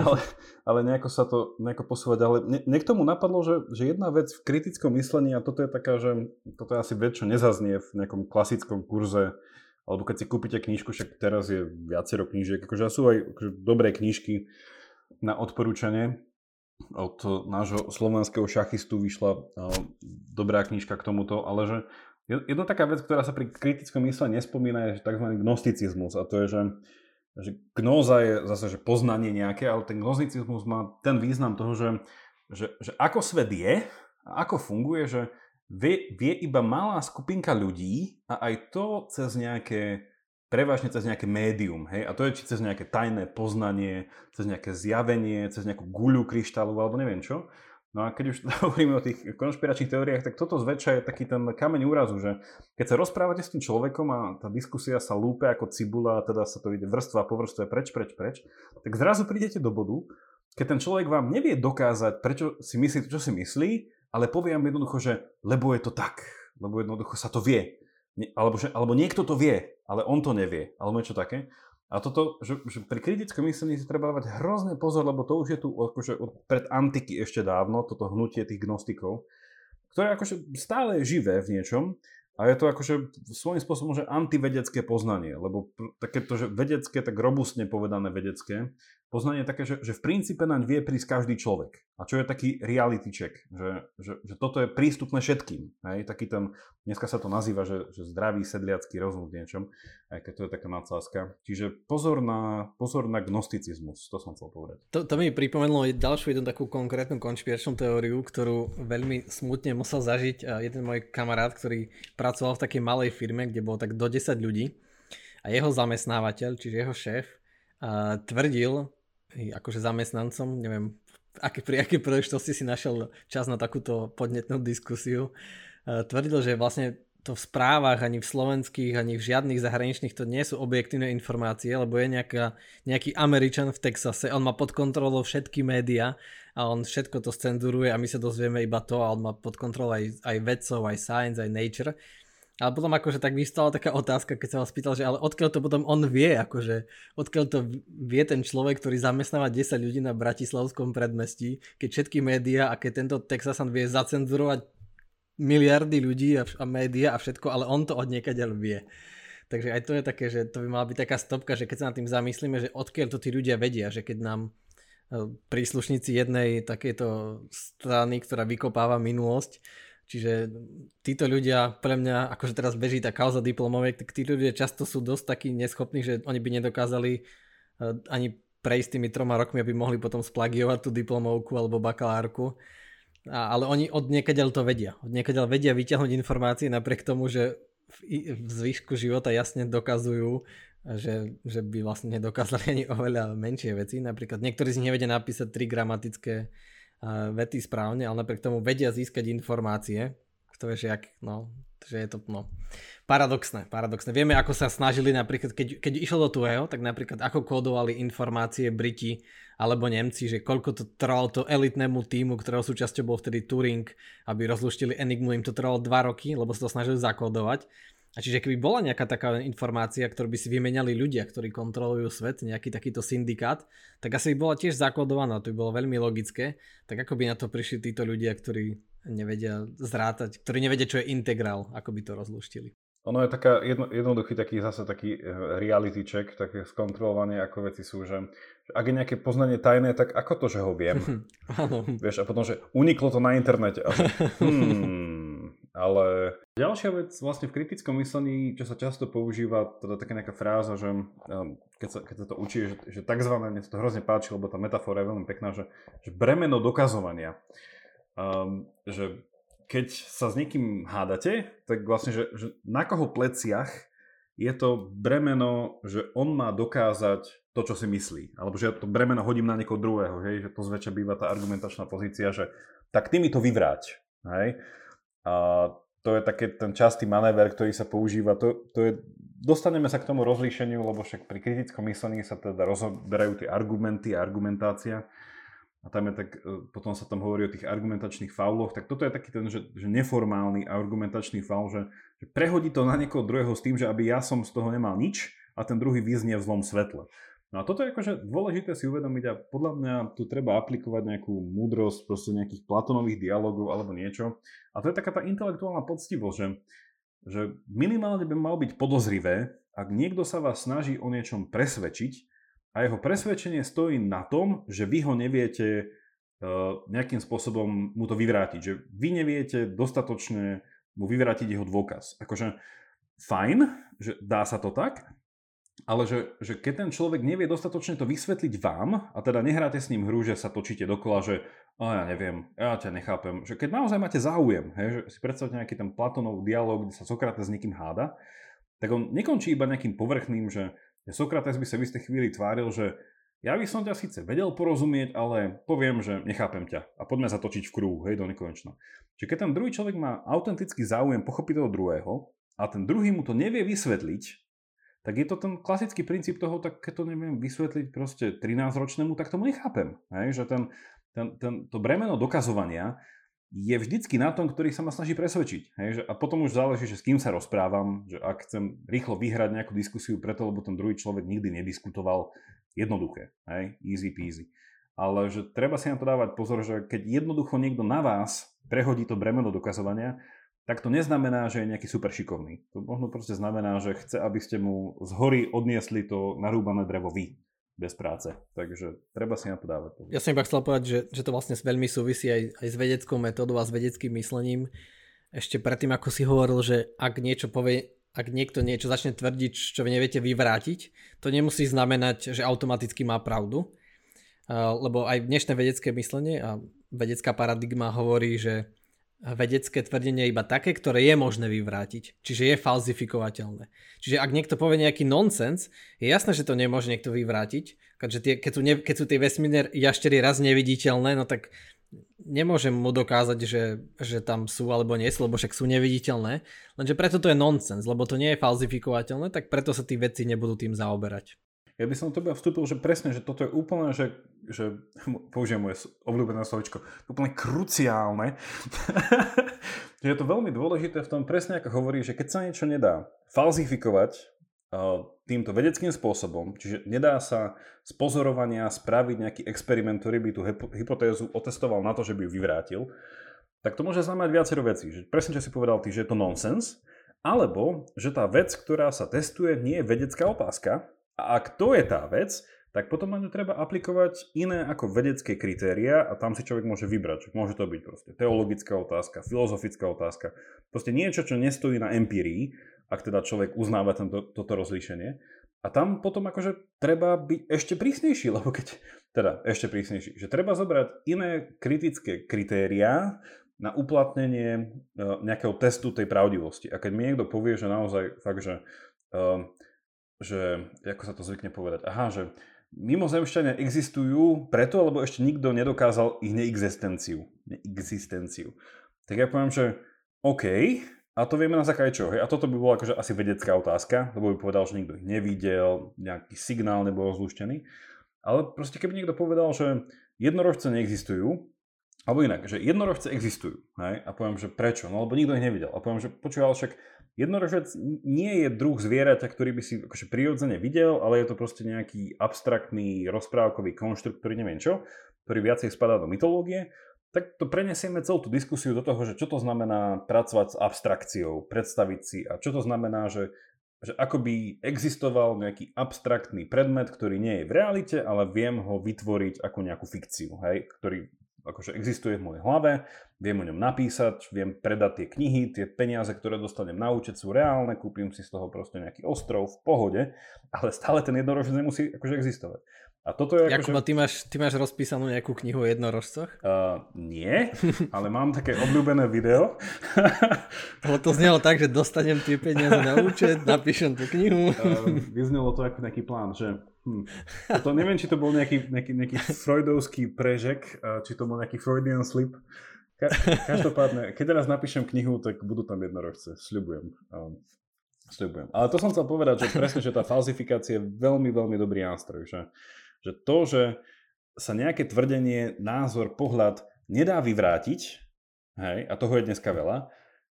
ale, ale nejako sa to nejako posúvať. Ale mne, k tomu napadlo, že, že jedna vec v kritickom myslení, a toto je taká, že toto je asi vec, nezaznie v nejakom klasickom kurze alebo keď si kúpite knižku, však teraz je viacero knížiek, akože sú aj akože dobré knižky na odporúčanie. Od nášho slovenského šachistu vyšla uh, dobrá knižka k tomuto, ale že je, to taká vec, ktorá sa pri kritickom mysle nespomína, je tzv. gnosticizmus a to je, že, že gnóza je zase že poznanie nejaké, ale ten gnosticizmus má ten význam toho, že, že, že ako svet je a ako funguje, že vie, vie iba malá skupinka ľudí a aj to cez nejaké, prevažne cez nejaké médium, hej, a to je či cez nejaké tajné poznanie, cez nejaké zjavenie, cez nejakú guľu kryštálu alebo neviem čo. No a keď už hovoríme o tých konšpiračných teóriách, tak toto zväčša je taký ten kameň úrazu, že keď sa rozprávate s tým človekom a tá diskusia sa lúpe ako cibula teda sa to ide vrstva po vrstve preč, preč, preč, tak zrazu prídete do bodu, keď ten človek vám nevie dokázať, prečo si myslí to, čo si myslí, ale poviem jednoducho, že lebo je to tak, lebo jednoducho sa to vie. Alebo, že, alebo niekto to vie, ale on to nevie, alebo niečo také. A toto, že, že pri kritickom myslení si treba dávať hrozný pozor, lebo to už je tu akože od, pred antiky ešte dávno, toto hnutie tých gnostikov, ktoré akože stále je živé v niečom. A je to akože svojím spôsobom že antivedecké poznanie, lebo takéto, že vedecké, tak robustne povedané vedecké, poznanie také, že, že v princípe naň vie prísť každý človek. A čo je taký reality check, že, že, že toto je prístupné všetkým. Hej? Taký ten, dneska sa to nazýva, že, že zdravý sedliacký rozum v niečom, aj keď to je taká nadsázka. Čiže pozor na, pozor na gnosticizmus, to som chcel povedať. To, to mi pripomenulo ďalšiu jednu takú konkrétnu konšpiračnú teóriu, ktorú veľmi smutne musel zažiť jeden môj kamarát, ktorý pracoval v takej malej firme, kde bolo tak do 10 ľudí a jeho zamestnávateľ, čiže jeho šéf, tvrdil, akože zamestnancom, neviem, aké, pri akej príležitosti si našiel čas na takúto podnetnú diskusiu, e, tvrdil, že vlastne to v správach, ani v slovenských, ani v žiadnych zahraničných to nie sú objektívne informácie, lebo je nejaká, nejaký Američan v Texase, on má pod kontrolou všetky médiá a on všetko to scenzuruje a my sa dozvieme iba to a on má pod kontrolou aj, aj vedcov, aj science, aj nature ale potom akože tak vystala taká otázka, keď sa vás pýtal, že ale odkiaľ to potom on vie, akože odkiaľ to vie ten človek, ktorý zamestnáva 10 ľudí na Bratislavskom predmestí, keď všetky médiá a keď tento Texasan vie zacenzurovať miliardy ľudí a, a médiá a všetko, ale on to od vie. Takže aj to je také, že to by mala byť taká stopka, že keď sa nad tým zamyslíme, že odkiaľ to tí ľudia vedia, že keď nám e, príslušníci jednej takéto strany, ktorá vykopáva minulosť, Čiže títo ľudia, pre mňa, akože teraz beží tá kauza diplomoviek, tak tí ľudia často sú dosť takí neschopní, že oni by nedokázali eh, ani prejsť tými troma rokmi, aby mohli potom splagiovať tú diplomovku alebo bakalárku. A, ale oni od niekaďal to vedia. Od niekaďal vedia vyťahnuť informácie napriek tomu, že v, v zvyšku života jasne dokazujú, že, že by vlastne nedokázali ani oveľa menšie veci. Napríklad niektorí z nich nevedia napísať tri gramatické vety správne, ale napriek tomu vedia získať informácie, ktoré, že, jak, no, že je to no, paradoxné, paradoxné. Vieme, ako sa snažili napríklad, keď, keď išlo do tuhého, tak napríklad ako kódovali informácie Briti alebo Nemci, že koľko to trvalo to elitnému týmu, ktorého súčasťou bol vtedy Turing, aby rozluštili Enigmu, im to trvalo 2 roky, lebo sa to snažili zakódovať. A čiže keby bola nejaká taká informácia, ktorú by si vymenali ľudia, ktorí kontrolujú svet, nejaký takýto syndikát, tak asi by bola tiež zakódovaná, to by bolo veľmi logické. Tak ako by na to prišli títo ľudia, ktorí nevedia zrátať, ktorí nevedia, čo je integrál, ako by to rozluštili. Ono je taká jedno, jednoduchý taký zase taký eh, reality check, také skontrolovanie, ako veci sú, že ak je nejaké poznanie tajné, tak ako to, že ho viem? Vieš, a potom, že uniklo to na internete. A že, hmm, ale ďalšia vec vlastne v kritickom myslení, čo sa často používa, teda taká nejaká fráza, že um, keď sa, keď sa to učí, že, že takzvané, mne to hrozne páči, lebo tá metafora je veľmi pekná, že, že bremeno dokazovania. Um, že keď sa s niekým hádate, tak vlastne, že, že na koho pleciach je to bremeno, že on má dokázať to, čo si myslí. Alebo že to bremeno hodím na niekoho druhého, hej? že to zväčša býva tá argumentačná pozícia, že tak ty mi to vyvráť. Hej? A to je taký ten častý manéver, ktorý sa používa. To, to je, dostaneme sa k tomu rozlíšeniu, lebo však pri kritickom myslení sa teda rozberajú tie argumenty a argumentácia. A tam je tak, e, potom sa tam hovorí o tých argumentačných fauloch, tak toto je taký ten, že, že neformálny argumentačný faul, že, že prehodí to na niekoho druhého s tým, že aby ja som z toho nemal nič a ten druhý vyznie v zlom svetle. No a toto je akože dôležité si uvedomiť a podľa mňa tu treba aplikovať nejakú múdrosť, proste nejakých platonových dialogov alebo niečo. A to je taká tá intelektuálna poctivosť, že, že minimálne by mal byť podozrivé, ak niekto sa vás snaží o niečom presvedčiť a jeho presvedčenie stojí na tom, že vy ho neviete uh, nejakým spôsobom mu to vyvrátiť, že vy neviete dostatočne mu vyvrátiť jeho dôkaz. Akože fajn, že dá sa to tak, ale že, že keď ten človek nevie dostatočne to vysvetliť vám, a teda nehráte s ním hru, že sa točíte dokola, že a ja neviem, ja ťa nechápem, že keď naozaj máte záujem, hej, že si predstavte nejaký ten Platonov dialog, kde sa Sokrates s niekým háda, tak on nekončí iba nejakým povrchným, že Sokrates by sa v istej chvíli tváril, že ja by som ťa síce vedel porozumieť, ale poviem, že nechápem ťa a poďme sa točiť v krúhu, hej, do nekonečna. Čiže keď ten druhý človek má autentický záujem pochopiť toho druhého a ten druhý mu to nevie vysvetliť, tak je to ten klasický princíp toho, tak keď to neviem vysvetliť proste 13-ročnému, tak tomu nechápem. Hej? Že ten, ten, ten, to bremeno dokazovania je vždycky na tom, ktorý sa ma snaží presvedčiť. Hej? Že, a potom už záleží, že s kým sa rozprávam, že ak chcem rýchlo vyhrať nejakú diskusiu preto, lebo ten druhý človek nikdy nediskutoval, jednoduché, hej? easy peasy. Ale že treba si na to dávať pozor, že keď jednoducho niekto na vás prehodí to bremeno dokazovania, tak to neznamená, že je nejaký super šikovný. To možno proste znamená, že chce, aby ste mu z hory odniesli to narúbané drevo vy bez práce. Takže treba si na to dávať. Ja som iba chcel povedať, že, že to vlastne veľmi súvisí aj, aj s vedeckou metódou a s vedeckým myslením. Ešte predtým, ako si hovoril, že ak niečo povie, ak niekto niečo začne tvrdiť, čo neviete vyvrátiť, to nemusí znamenať, že automaticky má pravdu. Lebo aj dnešné vedecké myslenie a vedecká paradigma hovorí, že vedecké tvrdenie iba také, ktoré je možné vyvrátiť. Čiže je falzifikovateľné. Čiže ak niekto povie nejaký nonsens, je jasné, že to nemôže niekto vyvrátiť. Keďže tie, keď, sú ne, keď sú tie vesmírne jaštery raz neviditeľné, no tak nemôžem mu dokázať, že, že tam sú alebo nie sú, lebo však sú neviditeľné. Lenže preto to je nonsens, lebo to nie je falzifikovateľné, tak preto sa tí vedci nebudú tým zaoberať. Ja by som to vstúpil, že presne, že toto je úplne, že, že použijem moje obľúbené slovičko, úplne kruciálne. je to veľmi dôležité v tom presne, ako hovorí, že keď sa niečo nedá falzifikovať uh, týmto vedeckým spôsobom, čiže nedá sa z pozorovania spraviť nejaký experiment, ktorý by tú hypotézu otestoval na to, že by ju vyvrátil, tak to môže znamenať viacero vecí. Že presne, čo si povedal ty, že je to nonsens, alebo že tá vec, ktorá sa testuje, nie je vedecká otázka, a ak to je tá vec, tak potom na ňu treba aplikovať iné ako vedecké kritéria a tam si človek môže vybrať. Môže to byť proste teologická otázka, filozofická otázka, proste niečo, čo nestojí na empirii, ak teda človek uznáva tento, toto rozlíšenie. A tam potom akože treba byť ešte prísnejší, lebo keď, teda ešte prísnejší, že treba zobrať iné kritické kritériá na uplatnenie e, nejakého testu tej pravdivosti. A keď mi niekto povie, že naozaj fakt, že uh, že, ako sa to zvykne povedať, aha, že mimozemšťania existujú preto, lebo ešte nikto nedokázal ich neexistenciu. neexistenciu. Tak ja poviem, že OK, a to vieme na základe čo? Hej? A toto by bolo akože asi vedecká otázka, lebo by povedal, že nikto ich nevidel, nejaký signál nebol rozluštený. Ale proste keby niekto povedal, že jednorožce neexistujú, alebo inak, že jednorožce existujú, hej? a poviem, že prečo? No lebo nikto ich nevidel. A poviem, že počúval však Jednorožec nie je druh zvieraťa, ktorý by si akože prirodzene videl, ale je to proste nejaký abstraktný rozprávkový konštrukt, ktorý neviem čo, ktorý viacej spadá do mytológie, tak to prenesieme celú tú diskusiu do toho, že čo to znamená pracovať s abstrakciou, predstaviť si a čo to znamená, že, že ako by existoval nejaký abstraktný predmet, ktorý nie je v realite, ale viem ho vytvoriť ako nejakú fikciu, hej, ktorý akože existuje v mojej hlave, viem o ňom napísať, viem predať tie knihy, tie peniaze, ktoré dostanem na účet sú reálne, kúpim si z toho proste nejaký ostrov v pohode, ale stále ten jednorožec nemusí akože existovať. A toto je Jakuba, akože... ty, máš, ty máš rozpísanú nejakú knihu o jednorožcoch? Uh, nie, ale mám také obľúbené video. Ale to znelo tak, že dostanem tie peniaze na účet, napíšem tú knihu. Uh, vyznelo to ako nejaký plán, že Hm. To neviem, či to bol nejaký, nejaký, nejaký freudovský prežek, či to bol nejaký Freudian slip. Ka- každopádne, keď teraz napíšem knihu, tak budú tam jednorožce, sľubujem. Um, sľubujem. Ale to som chcel povedať, že presne, že tá falzifikácia je veľmi, veľmi dobrý nástroj. Že, že to, že sa nejaké tvrdenie, názor, pohľad nedá vyvrátiť, hej, a toho je dneska veľa,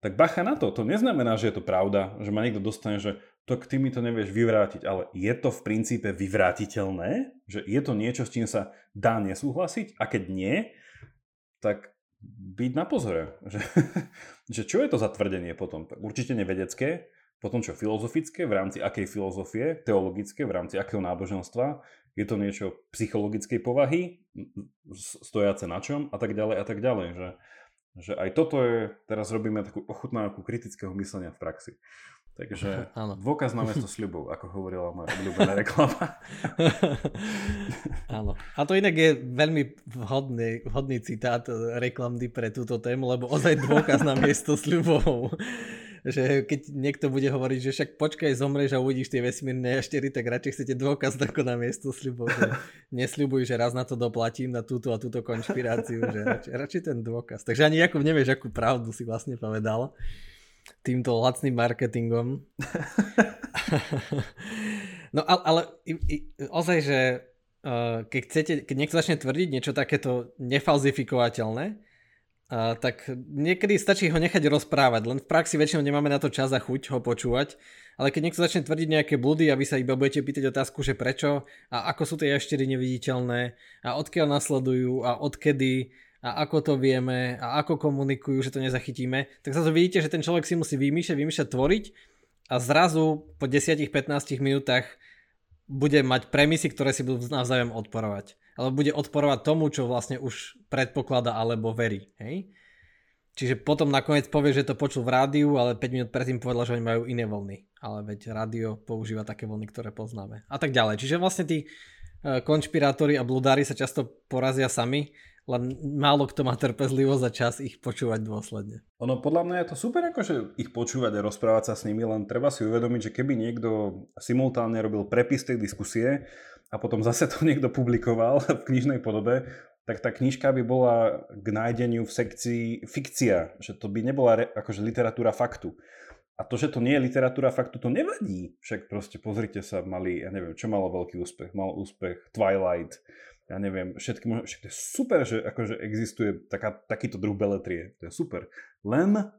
tak bacha na to. To neznamená, že je to pravda, že ma niekto dostane, že to ty mi to nevieš vyvrátiť, ale je to v princípe vyvrátiteľné? Že je to niečo, s čím sa dá nesúhlasiť? A keď nie, tak byť na pozore. Že, že čo je to za tvrdenie potom? Určite nevedecké, potom čo filozofické, v rámci akej filozofie, teologické, v rámci akého náboženstva, je to niečo psychologickej povahy, stojace na čom a tak ďalej a tak ďalej. Že, Že aj toto je, teraz robíme takú ochutnávku kritického myslenia v praxi. Takže Áno. dôkaz na miesto sľubov, ako hovorila moja obľúbená reklama. Áno. A to inak je veľmi vhodný, vhodný citát reklamdy pre túto tému, lebo ozaj dôkaz na miesto sľubov že keď niekto bude hovoriť, že však počkaj, zomrieš a uvidíš tie vesmírne jaštery, tak radšej chcete dôkaz ako na miesto sľubov. Že nesľubuj, že raz na to doplatím, na túto a túto konšpiráciu, že radšej, radšej ten dôkaz. Takže ani Jakub nevieš, akú pravdu si vlastne povedal týmto lacným marketingom. no ale, ale ozaj, že uh, keď, chcete, keď niekto začne tvrdiť niečo takéto nefalzifikovateľné, a, tak niekedy stačí ho nechať rozprávať, len v praxi väčšinou nemáme na to čas a chuť ho počúvať, ale keď niekto začne tvrdiť nejaké blúdy a vy sa iba budete pýtať otázku, že prečo a ako sú tie jaštery neviditeľné a odkiaľ nasledujú a odkedy a ako to vieme a ako komunikujú, že to nezachytíme, tak to vidíte, že ten človek si musí vymýšľať, vymýšľať, tvoriť a zrazu po 10-15 minútach bude mať premisy, ktoré si budú navzájom odporovať ale bude odporovať tomu, čo vlastne už predpoklada alebo verí. Hej? Čiže potom nakoniec povie, že to počul v rádiu, ale 5 minút predtým povedal, že oni majú iné vlny. Ale veď rádio používa také vlny, ktoré poznáme. A tak ďalej. Čiže vlastne tí e, konšpirátori a bludári sa často porazia sami, len málo kto má trpezlivosť a čas ich počúvať dôsledne. Ono podľa mňa je to super akože ich počúvať a rozprávať sa s nimi, len treba si uvedomiť, že keby niekto simultánne robil prepis tej diskusie, a potom zase to niekto publikoval v knižnej podobe, tak tá knižka by bola k nájdeniu v sekcii fikcia, že to by nebola re, akože literatúra faktu. A to, že to nie je literatúra faktu, to nevadí. Však proste pozrite sa, mali, ja neviem, čo malo veľký úspech. Mal úspech Twilight, ja neviem, všetky možno, však je super, že akože existuje taká, takýto druh beletrie. To je super. Len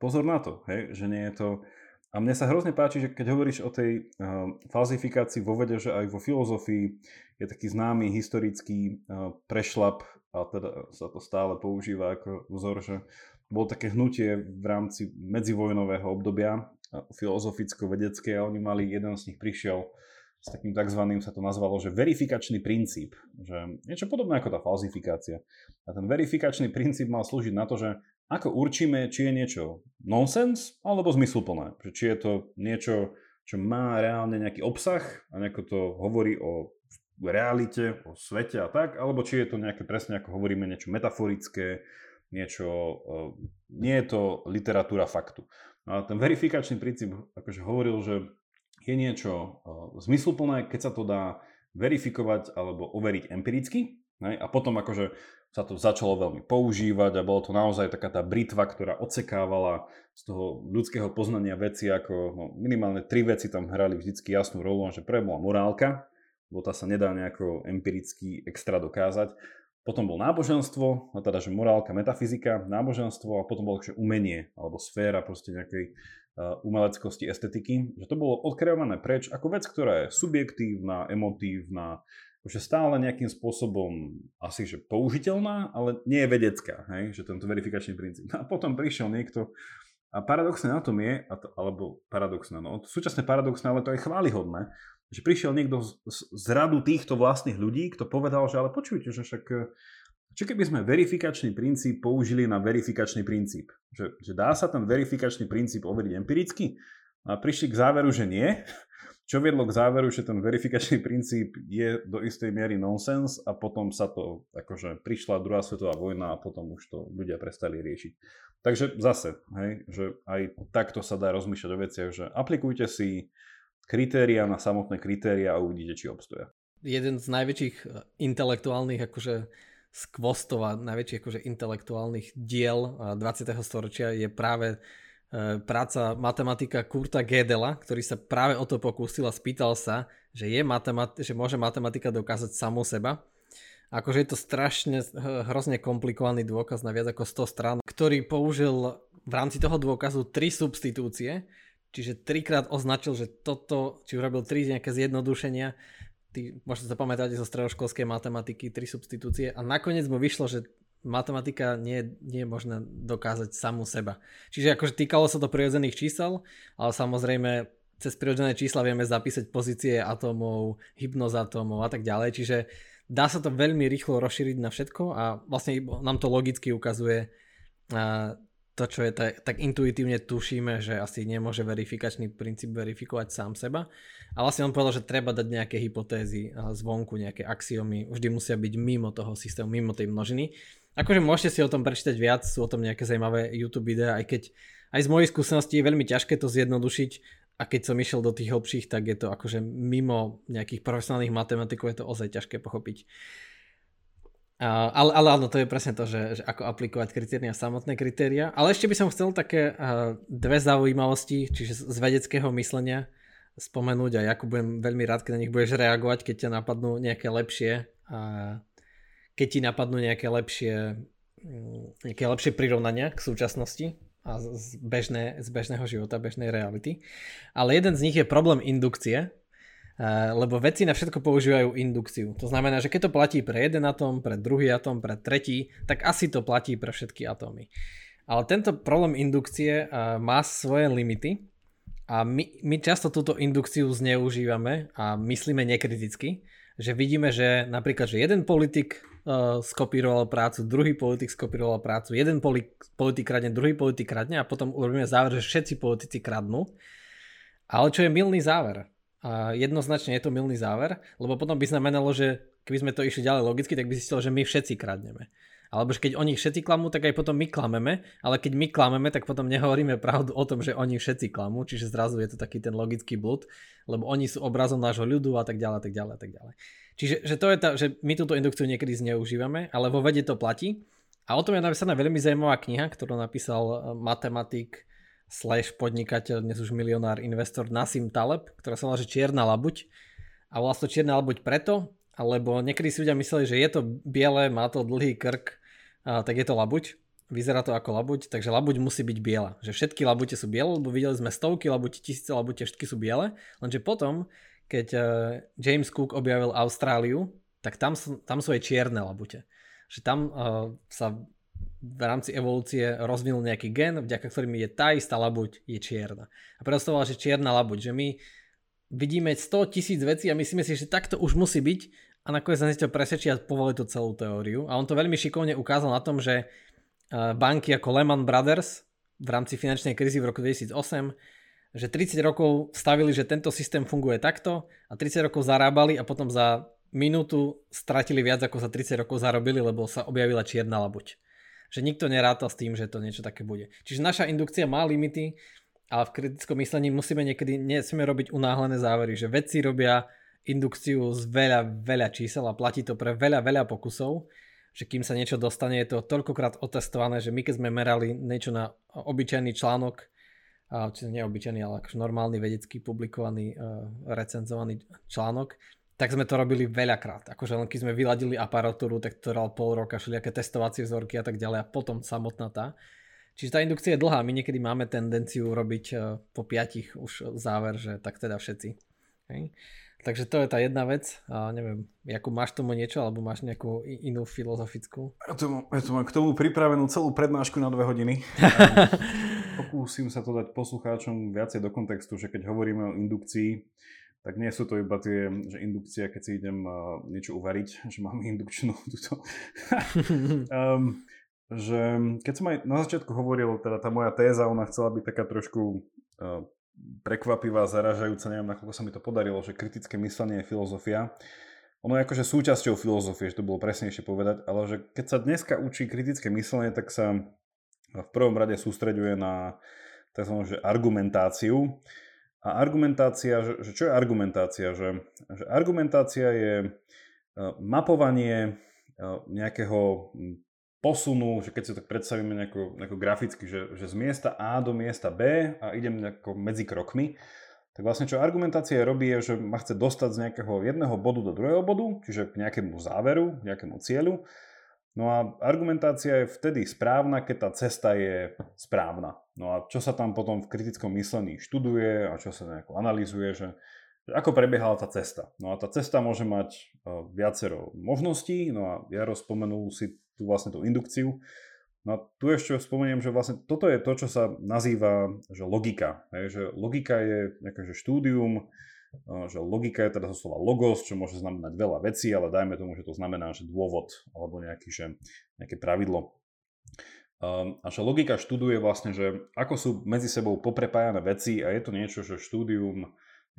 pozor na to, hej, že nie je to a mne sa hrozne páči, že keď hovoríš o tej uh, falzifikácii vo vede, že aj vo filozofii je taký známy historický uh, prešlap, a teda sa to stále používa ako vzor, že bolo také hnutie v rámci medzivojnového obdobia uh, filozoficko-vedecké a oni mali, jeden z nich prišiel s takým takzvaným, sa to nazvalo, že verifikačný princíp. Že niečo podobné ako tá falzifikácia. A ten verifikačný princíp mal slúžiť na to, že ako určíme, či je niečo nonsens alebo zmysluplné. Či je to niečo, čo má reálne nejaký obsah a nejako to hovorí o realite, o svete a tak, alebo či je to nejaké presne ako hovoríme niečo metaforické, niečo, e, nie je to literatúra faktu. A ten verifikačný princíp akože hovoril, že je niečo zmysluplné, keď sa to dá verifikovať alebo overiť empiricky, a potom akože sa to začalo veľmi používať a bolo to naozaj taká tá britva, ktorá odsekávala z toho ľudského poznania veci, ako no, minimálne tri veci tam hrali vždycky jasnú rolu, že pre bola morálka, lebo tá sa nedá nejako empiricky extra dokázať. Potom bol náboženstvo, no teda, že morálka, metafyzika, náboženstvo a potom bolo umenie alebo sféra proste nejakej umeleckosti, estetiky, že to bolo odkreované preč ako vec, ktorá je subjektívna, emotívna, že stále nejakým spôsobom asi že použiteľná, ale nie je vedecká, hej? že tento verifikačný princíp. A potom prišiel niekto a paradoxné na tom je, alebo paradoxné, no súčasne paradoxné, ale to je chválihodné, že prišiel niekto z, z radu týchto vlastných ľudí, kto povedal, že ale počujte, že však čo keby sme verifikačný princíp použili na verifikačný princíp? Že, že dá sa ten verifikačný princíp overiť empiricky? A prišli k záveru, že nie. Čo viedlo k záveru, že ten verifikačný princíp je do istej miery nonsens a potom sa to, akože prišla druhá svetová vojna a potom už to ľudia prestali riešiť. Takže zase, hej, že aj takto sa dá rozmýšľať o veciach, že aplikujte si kritéria na samotné kritéria a uvidíte, či obstoja. Jeden z najväčších eh, intelektuálnych akože skvostov a najväčších akože intelektuálnych diel 20. Eh, storočia je práve E, práca matematika Kurta Gödela, ktorý sa práve o to pokúsil a spýtal sa, že, je matemat- že môže matematika dokázať samú seba. Akože je to strašne hrozne komplikovaný dôkaz na viac ako 100 strán, ktorý použil v rámci toho dôkazu tri substitúcie, čiže trikrát označil, že toto, či urobil tri nejaké zjednodušenia, ty možno sa pamätáte zo stredoškolskej matematiky, tri substitúcie a nakoniec mu vyšlo, že matematika nie, nie je možné dokázať samú seba. Čiže akože týkalo sa to prirodzených čísel, ale samozrejme cez prirodzené čísla vieme zapísať pozície atómov, hypnozatómov a tak ďalej, čiže dá sa to veľmi rýchlo rozšíriť na všetko a vlastne nám to logicky ukazuje to, čo je tak, tak intuitívne tušíme, že asi nemôže verifikačný princíp verifikovať sám seba. A vlastne on povedal, že treba dať nejaké hypotézy zvonku, nejaké axiomy, vždy musia byť mimo toho systému, mimo tej množiny. Akože môžete si o tom prečítať viac, sú o tom nejaké zaujímavé YouTube videá, aj keď aj z mojej skúsenosti je veľmi ťažké to zjednodušiť a keď som išiel do tých hlbších, tak je to akože mimo nejakých profesionálnych matematikov je to ozaj ťažké pochopiť. Ale, ale áno, to je presne to, že, že ako aplikovať kritéria, samotné kritéria. Ale ešte by som chcel také uh, dve zaujímavosti, čiže z vedeckého myslenia spomenúť a ja budem veľmi rád, keď na nich budeš reagovať, keď ťa napadnú nejaké lepšie uh, keď ti napadnú nejaké lepšie mm, nejaké lepšie prirovnania k súčasnosti a z, bežné, z bežného života, bežnej reality. Ale jeden z nich je problém indukcie, lebo vedci na všetko používajú indukciu. To znamená, že keď to platí pre jeden atóm, pre druhý atóm, pre tretí, tak asi to platí pre všetky atómy. Ale tento problém indukcie uh, má svoje limity a my, my často túto indukciu zneužívame a myslíme nekriticky, že vidíme, že napríklad, že jeden politik uh, skopíroval prácu, druhý politik skopíroval prácu, jeden politik kradne, druhý politik kradne a potom urobíme záver, že všetci politici kradnú. Ale čo je milný záver? A jednoznačne je to milný záver, lebo potom by znamenalo, že keby sme to išli ďalej logicky, tak by si že my všetci kradneme. Alebo že keď oni všetci klamú, tak aj potom my klameme, ale keď my klameme, tak potom nehovoríme pravdu o tom, že oni všetci klamú, čiže zrazu je to taký ten logický blud, lebo oni sú obrazom nášho ľudu a tak ďalej, tak ďalej, tak ďalej. Čiže že to je tá, že my túto indukciu niekedy zneužívame, ale vo vede to platí. A o tom je napísaná veľmi zaujímavá kniha, ktorú napísal eh, matematik slash podnikateľ, dnes už milionár, investor Nasim Taleb, ktorá sa volá, že Čierna labuť. A volá to Čierna labuť preto, alebo niekedy si ľudia mysleli, že je to biele, má to dlhý krk, a, tak je to labuť. Vyzerá to ako labuť, takže labuť musí byť biela. Že všetky labute sú biele, lebo videli sme stovky labuť, tisíce labute, všetky sú biele. Lenže potom, keď uh, James Cook objavil Austráliu, tak tam, tam sú aj čierne labute. Že tam uh, sa v rámci evolúcie rozvinul nejaký gen, vďaka ktorým je tá istá labuť je čierna. A to že čierna labuť, že my vidíme 100 tisíc vecí a myslíme si, že takto už musí byť a nakoniec sa to presvedčí a povolí tú celú teóriu. A on to veľmi šikovne ukázal na tom, že eh, banky ako Lehman Brothers v rámci finančnej krízy v roku 2008 že 30 rokov stavili, že tento systém funguje takto a 30 rokov zarábali a potom za minútu stratili viac ako za 30 rokov zarobili, lebo sa objavila čierna labuť že nikto neráta s tým, že to niečo také bude. Čiže naša indukcia má limity, ale v kritickom myslení musíme niekedy, nesmieme robiť unáhlené závery, že vedci robia indukciu z veľa, veľa čísel a platí to pre veľa, veľa pokusov, že kým sa niečo dostane, je to toľkokrát otestované, že my keď sme merali niečo na obyčajný článok, či neobyčajný, ale akože normálny vedecký publikovaný, recenzovaný článok, tak sme to robili veľakrát. Akože len keď sme vyladili aparatúru, tak to trvalo pol roka, všelijaké testovacie vzorky a tak ďalej a potom samotná tá. Čiže tá indukcia je dlhá. My niekedy máme tendenciu robiť e, po piatich už záver, že tak teda všetci. Hej. Takže to je tá jedna vec. A neviem, ako máš tomu niečo, alebo máš nejakú inú filozofickú? Ja tu, ja tu mám k tomu pripravenú celú prednášku na dve hodiny. Pokúsim sa to dať poslucháčom viacej do kontextu, že keď hovoríme o indukcii, tak nie sú to iba tie, že indukcia, keď si idem uh, niečo uvariť, že mám indukčnú túto. um, že keď som aj na začiatku hovoril, teda tá moja téza, ona chcela byť taká trošku uh, prekvapivá, zaražajúca, neviem, nakoľko sa mi to podarilo, že kritické myslenie je filozofia. Ono je akože súčasťou filozofie, že to bolo presnejšie povedať, ale že keď sa dneska učí kritické myslenie, tak sa v prvom rade sústreďuje na tzv. argumentáciu. A argumentácia, že, že čo je argumentácia? Že, že argumentácia je e, mapovanie e, nejakého posunu, že keď si to predstavíme nejako, nejako graficky, že, že z miesta A do miesta B a idem nejako medzi krokmi, tak vlastne čo argumentácia robí je, že ma chce dostať z nejakého jedného bodu do druhého bodu, čiže k nejakému záveru, k nejakému cieľu No a argumentácia je vtedy správna, keď tá cesta je správna. No a čo sa tam potom v kritickom myslení študuje a čo sa nejako analýzuje, že, že ako prebiehala tá cesta. No a tá cesta môže mať uh, viacero možností, no a Jaro spomenul si tu vlastne tú indukciu. No a tu ešte spomeniem, že vlastne toto je to, čo sa nazýva že logika. Hej, že logika je nejaké že štúdium že logika je teda zo slova logos, čo môže znamenať veľa vecí, ale dajme tomu, že to znamená, že dôvod alebo nejaký, že, nejaké pravidlo. A že logika študuje vlastne, že ako sú medzi sebou poprepájané veci a je to niečo, že štúdium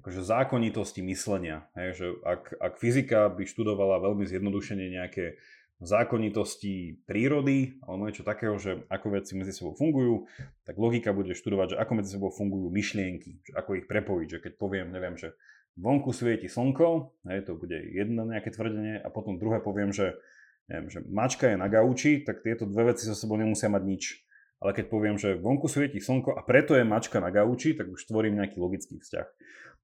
akože zákonitosti myslenia. Hej, že ak, ak fyzika by študovala veľmi zjednodušene nejaké zákonitosti prírody alebo niečo takého, že ako veci medzi sebou fungujú, tak logika bude študovať, že ako medzi sebou fungujú myšlienky, že ako ich prepojiť, že keď poviem, neviem, že vonku svieti slnko, hej, to bude jedno nejaké tvrdenie a potom druhé poviem, že, neviem, že mačka je na gauči, tak tieto dve veci so sebou nemusia mať nič. Ale keď poviem, že vonku svieti slnko a preto je mačka na gauči, tak už tvorím nejaký logický vzťah.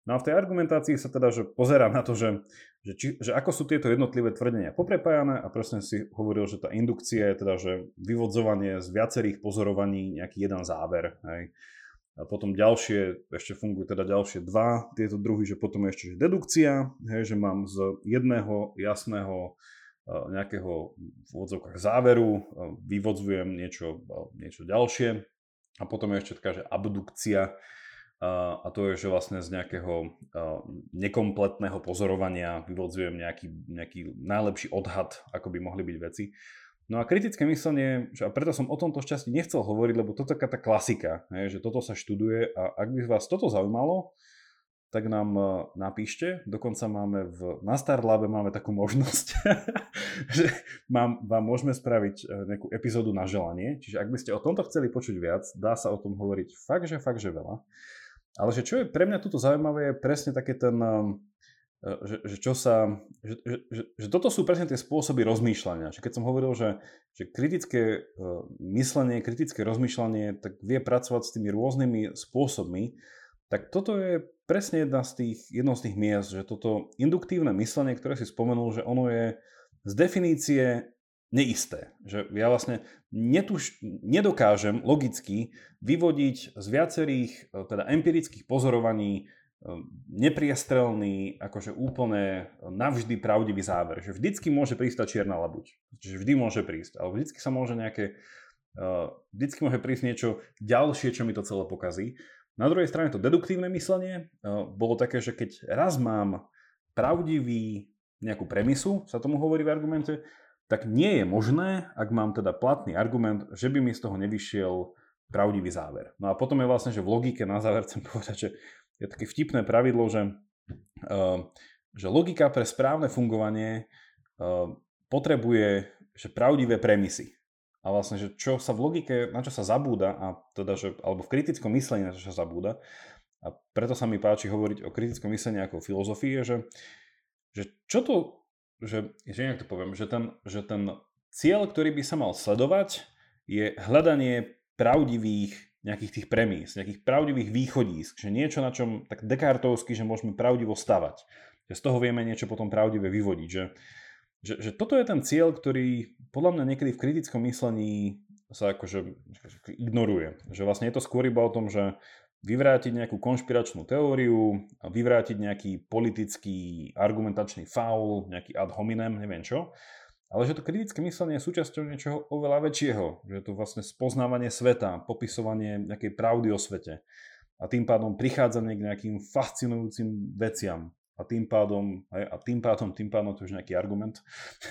No a v tej argumentácii sa teda, že pozerám na to, že, že, či, že ako sú tieto jednotlivé tvrdenia poprepájané a presne si hovoril, že tá indukcia je teda, že vyvodzovanie z viacerých pozorovaní nejaký jeden záver. Hej. A potom ďalšie, ešte fungujú teda ďalšie dva tieto druhy, že potom je ešte že dedukcia, hej, že mám z jedného jasného nejakého v odzovkách záveru, e, vyvodzujem niečo, e, niečo ďalšie. A potom je ešte taká, že abdukcia, a to je, že vlastne z nejakého nekompletného pozorovania vyvodzujem nejaký, nejaký najlepší odhad, ako by mohli byť veci. No a kritické myslenie, že a preto som o tomto šťastí nechcel hovoriť, lebo toto je taká tá klasika, že toto sa študuje a ak by vás toto zaujímalo, tak nám napíšte. Dokonca máme v, na Starlabe máme takú možnosť, že mám, vám môžeme spraviť e, nejakú epizódu na želanie. Čiže ak by ste o tomto chceli počuť viac, dá sa o tom hovoriť fakt, že fakt, že veľa. Ale že čo je pre mňa tuto zaujímavé, je presne také ten, e, že, že čo sa, že, že, že toto sú presne tie spôsoby rozmýšľania. Že keď som hovoril, že, že kritické myslenie, kritické rozmýšľanie, tak vie pracovať s tými rôznymi spôsobmi, tak toto je presne jedna z tých, jedno z tých miest, že toto induktívne myslenie, ktoré si spomenul, že ono je z definície neisté. Že ja vlastne netuž, nedokážem logicky vyvodiť z viacerých e, teda empirických pozorovaní e, nepriestrelný, akože úplne navždy pravdivý záver. Že vždycky môže prísť tá čierna labuť. Čiže vždy môže prísť. Ale vždycky sa môže nejaké, e, vždycky môže prísť niečo ďalšie, čo mi to celé pokazí. Na druhej strane to deduktívne myslenie bolo také, že keď raz mám pravdivý nejakú premisu, sa tomu hovorí v argumente, tak nie je možné, ak mám teda platný argument, že by mi z toho nevyšiel pravdivý záver. No a potom je vlastne, že v logike na záver chcem povedať, že je také vtipné pravidlo, že, uh, že logika pre správne fungovanie uh, potrebuje že pravdivé premisy. A vlastne, že čo sa v logike, na čo sa zabúda, a teda, že, alebo v kritickom myslení na čo sa zabúda, a preto sa mi páči hovoriť o kritickom myslení ako filozofii, je, že, že čo to že, že nejak to poviem, že ten, že ten cieľ, ktorý by sa mal sledovať, je hľadanie pravdivých nejakých tých premís, nejakých pravdivých východísk, že niečo, na čom tak dekartovsky, že môžeme pravdivo stavať. Že z toho vieme niečo potom pravdivé vyvodiť. Že, že, že toto je ten cieľ, ktorý podľa mňa niekedy v kritickom myslení sa akože ignoruje. Že vlastne je to skôr iba o tom, že vyvrátiť nejakú konšpiračnú teóriu, vyvrátiť nejaký politický argumentačný faul, nejaký ad hominem, neviem čo. Ale že to kritické myslenie je súčasťou niečoho oveľa väčšieho. Že je to vlastne spoznávanie sveta, popisovanie nejakej pravdy o svete. A tým pádom prichádzanie k nejakým fascinujúcim veciam. A tým pádom, a tým pádom, tým pádom, to už nejaký argument,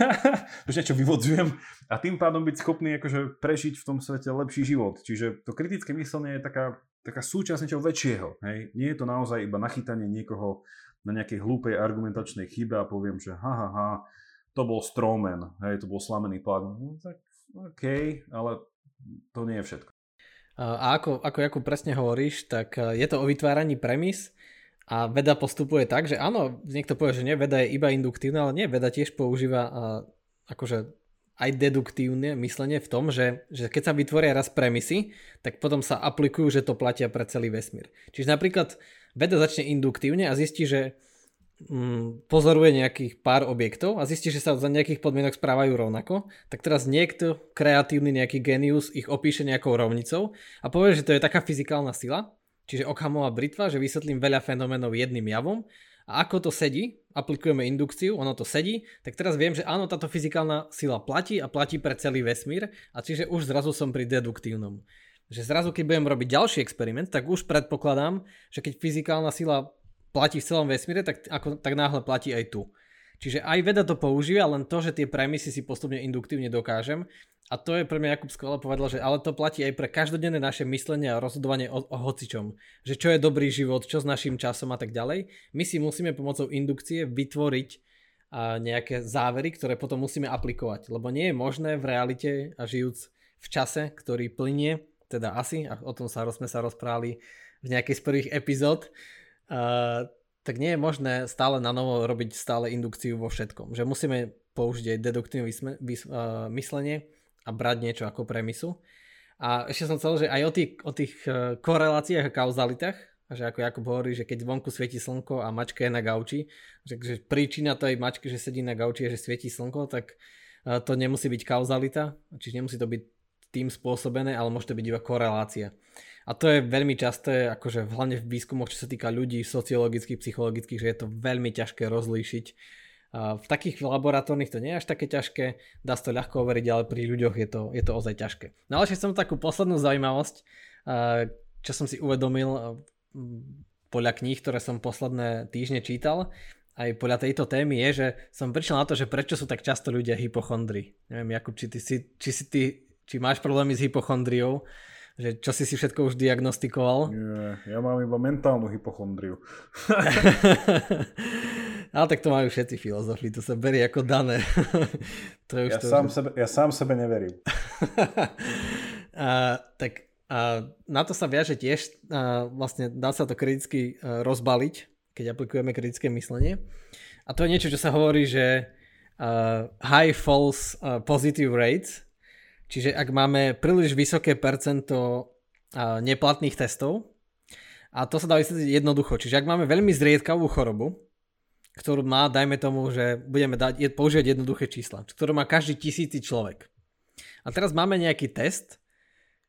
už niečo vyvodzujem, a tým pádom byť schopný akože prežiť v tom svete lepší život. Čiže to kritické myslenie je taká taká súčasť niečoho väčšieho. Hej? Nie je to naozaj iba nachytanie niekoho na nejakej hlúpej argumentačnej chybe a poviem, že ha, ha, ha, to bol strawman, hej, to bol slamený plak. No, tak OK, ale to nie je všetko. A ako, ako, ako presne hovoríš, tak e, je to o vytváraní premis a veda postupuje tak, že áno, niekto povie, že nie, veda je iba induktívna, ale nie, veda tiež používa uh, akože aj deduktívne myslenie v tom, že, že keď sa vytvoria raz premisy, tak potom sa aplikujú, že to platia pre celý vesmír. Čiže napríklad veda začne induktívne a zistí, že mm, pozoruje nejakých pár objektov a zistí, že sa za nejakých podmienok správajú rovnako, tak teraz niekto, kreatívny nejaký genius, ich opíše nejakou rovnicou a povie, že to je taká fyzikálna sila, čiže Okhamová britva, že vysvetlím veľa fenoménov jedným javom a ako to sedí, aplikujeme indukciu, ono to sedí, tak teraz viem, že áno, táto fyzikálna sila platí a platí pre celý vesmír a čiže už zrazu som pri deduktívnom. Že zrazu, keď budem robiť ďalší experiment, tak už predpokladám, že keď fyzikálna sila platí v celom vesmíre, tak, ako, tak náhle platí aj tu. Čiže aj veda to používa, len to, že tie premisy si postupne induktívne dokážem. A to je pre mňa Jakub skvelé povedal, že ale to platí aj pre každodenné naše myslenie a rozhodovanie o, o hocičom. Že čo je dobrý život, čo s našim časom a tak ďalej. My si musíme pomocou indukcie vytvoriť a nejaké závery, ktoré potom musíme aplikovať. Lebo nie je možné v realite a žijúc v čase, ktorý plinie, teda asi, a o tom sa, sme sa rozprávali v nejakej z prvých epizód, uh, tak nie je možné stále na novo robiť stále indukciu vo všetkom. Že musíme použiť aj deduktívne myslenie a brať niečo ako premisu. A ešte som chcel, že aj o tých, o tých e, koreláciách a kauzalitách, že ako Jakub hovorí, že keď vonku svieti slnko a mačka je na gauči, že, že príčina tej mačky, že sedí na gauči je, že svieti slnko, tak e, to nemusí byť kauzalita, čiže nemusí to byť tým spôsobené, ale môže to byť iba korelácia. A to je veľmi časté, akože hlavne v výskumoch, čo sa týka ľudí sociologických, psychologických, že je to veľmi ťažké rozlíšiť. V takých laboratórnych to nie je až také ťažké, dá sa to ľahko overiť, ale pri ľuďoch je to, je to ozaj ťažké. No ale som takú poslednú zaujímavosť, čo som si uvedomil podľa kníh, ktoré som posledné týždne čítal, aj podľa tejto témy je, že som prišiel na to, že prečo sú tak často ľudia hypochondri. Neviem, Jakub, či, ty si, či, si ty, či máš problémy s hypochondriou, že čo si si všetko už diagnostikoval? Nie, ja mám iba mentálnu hypochondriu. Ale tak to majú všetci filozofi, to sa berie ako dané. to ja, to, sám že... sebe, ja sám sebe neverím. a, tak a na to sa viaže tiež, a vlastne dá sa to kriticky rozbaliť, keď aplikujeme kritické myslenie. A to je niečo, čo sa hovorí, že uh, high false uh, positive rates, Čiže ak máme príliš vysoké percento neplatných testov, a to sa dá vysvetliť jednoducho. Čiže ak máme veľmi zriedkavú chorobu, ktorú má, dajme tomu, že budeme dať, používať jednoduché čísla, ktorú má každý tisíci človek. A teraz máme nejaký test,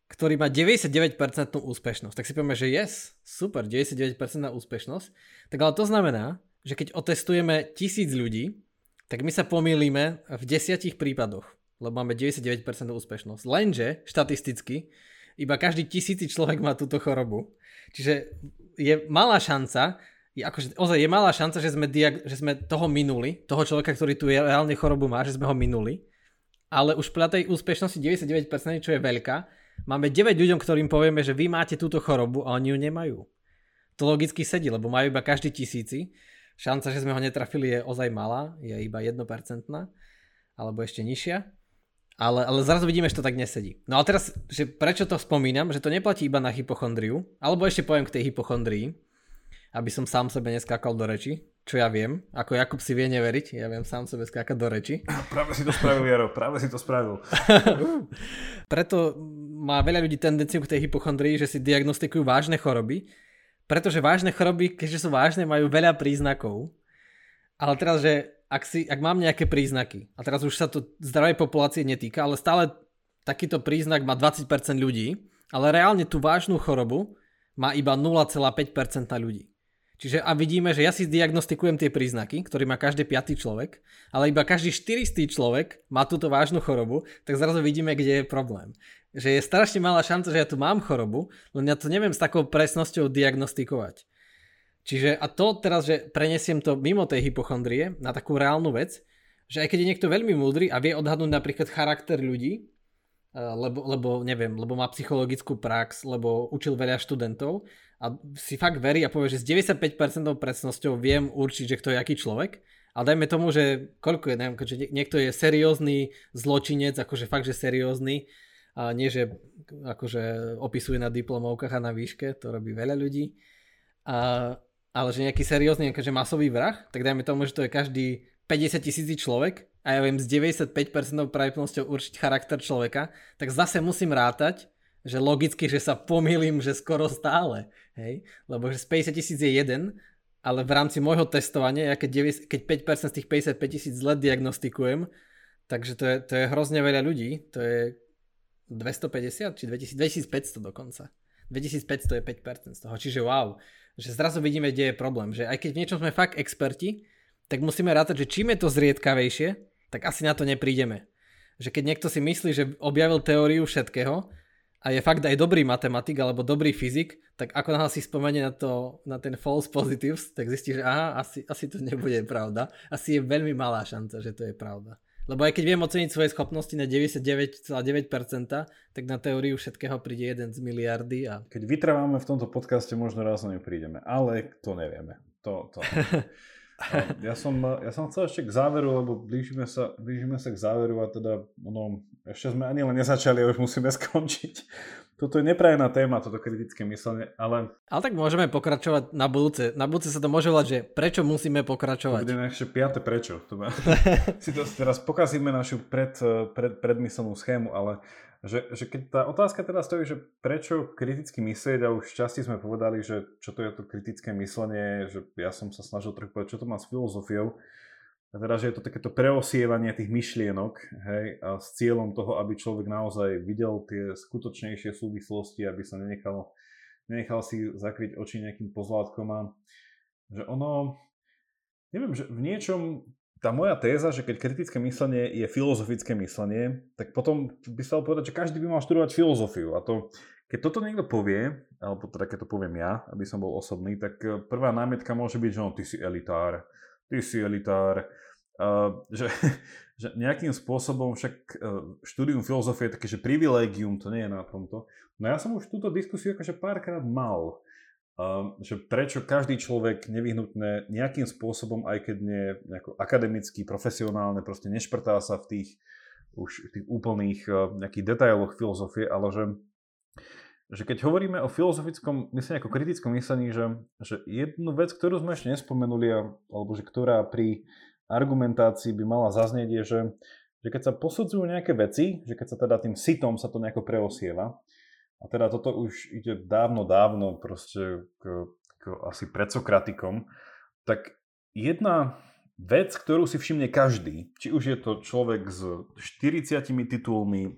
ktorý má 99% úspešnosť. Tak si povieme, že yes, super, 99% úspešnosť. Tak ale to znamená, že keď otestujeme tisíc ľudí, tak my sa pomýlime v desiatich prípadoch lebo máme 99% úspešnosť. Lenže štatisticky iba každý tisíci človek má túto chorobu. Čiže je malá šanca, je akože, ozaj je malá šanca, že sme, diag- že sme toho minuli, toho človeka, ktorý tu reálne chorobu má, že sme ho minuli. Ale už pri tej úspešnosti 99%, čo je veľká, máme 9 ľuďom, ktorým povieme, že vy máte túto chorobu a oni ju nemajú. To logicky sedí, lebo majú iba každý tisíci. Šanca, že sme ho netrafili je ozaj malá, je iba 1% alebo ešte nižšia. Ale, ale zrazu vidíme, že to tak nesedí. No a teraz, že prečo to spomínam, že to neplatí iba na hypochondriu, alebo ešte poviem k tej hypochondrii, aby som sám sebe neskákal do reči, čo ja viem, ako Jakub si vie neveriť, ja viem sám sebe skákať do reči. Práve si to spravil, Jaro, práve si to spravil. Preto má veľa ľudí tendenciu k tej hypochondrii, že si diagnostikujú vážne choroby, pretože vážne choroby, keďže sú vážne, majú veľa príznakov. Ale teraz, že ak, si, ak mám nejaké príznaky, a teraz už sa to zdravej populácie netýka, ale stále takýto príznak má 20% ľudí, ale reálne tú vážnu chorobu má iba 0,5% ľudí. Čiže a vidíme, že ja si diagnostikujem tie príznaky, ktorý má každý piatý človek, ale iba každý 400 človek má túto vážnu chorobu, tak zrazu vidíme, kde je problém. Že je strašne malá šanca, že ja tu mám chorobu, len ja to neviem s takou presnosťou diagnostikovať. Čiže a to teraz, že prenesiem to mimo tej hypochondrie na takú reálnu vec, že aj keď je niekto veľmi múdry a vie odhadnúť napríklad charakter ľudí, lebo, lebo neviem, lebo má psychologickú prax, lebo učil veľa študentov a si fakt verí a povie, že s 95% presnosťou viem určiť, že kto je aký človek, ale dajme tomu, že koľko je, neviem, že niekto je seriózny zločinec, akože fakt, že seriózny, a nie, že akože opisuje na diplomovkách a na výške, to robí veľa ľudí. A, ale že nejaký seriózny, akože masový vrah, tak dajme tomu, že to je každý 50 tisíc človek a ja viem s 95% pravdepodobnosťou určiť charakter človeka, tak zase musím rátať, že logicky, že sa pomýlim, že skoro stále, hej? Lebo že z 50 tisíc je jeden, ale v rámci môjho testovania, ja keď, 9, keď 5% z tých 55 tisíc zle diagnostikujem, takže to je, to je hrozne veľa ľudí, to je 250 či 2000, 2500 dokonca. 2500 je 5% z toho, čiže wow že zrazu vidíme, kde je problém. Že aj keď v niečom sme fakt experti, tak musíme rátať, že čím je to zriedkavejšie, tak asi na to neprídeme. Že keď niekto si myslí, že objavil teóriu všetkého a je fakt aj dobrý matematik alebo dobrý fyzik, tak ako náhle si spomenie na, to, na ten false positives, tak zistí, že aha, asi, asi to nebude pravda. Asi je veľmi malá šanca, že to je pravda. Lebo aj keď viem oceniť svoje schopnosti na 99,9%, tak na teóriu všetkého príde jeden z miliardy. A... Keď vytrváme v tomto podcaste, možno raz na ňu prídeme, ale to nevieme. To, to. ja, som, ja som chcel ešte k záveru, lebo blížime sa, blížime sa k záveru a teda ono, ešte sme ani len nezačali a už musíme skončiť. Toto je neprajená téma, toto kritické myslenie, ale... Ale tak môžeme pokračovať na budúce. Na budúce sa to môže volať, že prečo musíme pokračovať. To bude ešte piate prečo. To má... si to teraz pokazíme našu pred, pred, predmyselnú schému, ale že, že keď tá otázka teda stojí, že prečo kriticky myslieť a už časti sme povedali, že čo to je to kritické myslenie, že ja som sa snažil trochu povedať, čo to má s filozofiou, a teda, že je to takéto preosievanie tých myšlienok hej, a s cieľom toho, aby človek naozaj videl tie skutočnejšie súvislosti, aby sa nenechal, nenechal si zakryť oči nejakým pozlátkom a že ono, neviem, že v niečom tá moja téza, že keď kritické myslenie je filozofické myslenie, tak potom by sa dalo povedať, že každý by mal študovať filozofiu. A to, keď toto niekto povie, alebo teda keď to poviem ja, aby som bol osobný, tak prvá námietka môže byť, že no, ty si elitár ty si elitár, uh, že, že nejakým spôsobom však uh, štúdium filozofie je také, že privilégium to nie je na tomto. No ja som už túto diskusiu akože párkrát mal, že prečo každý človek nevyhnutne nejakým spôsobom, aj keď nie nejako akademický, profesionálne, proste nešprtá sa v tých už v tých úplných uh, nejakých detailoch filozofie, ale že že keď hovoríme o filozofickom myslení ako kritickom myslení, že, že jednu vec, ktorú sme ešte nespomenuli, alebo že ktorá pri argumentácii by mala zaznieť, je, že, že keď sa posudzujú nejaké veci, že keď sa teda tým sitom sa to nejako preosieva, a teda toto už ide dávno, dávno proste k, k asi predsokratikom, tak jedna vec, ktorú si všimne každý, či už je to človek s 40 titulmi,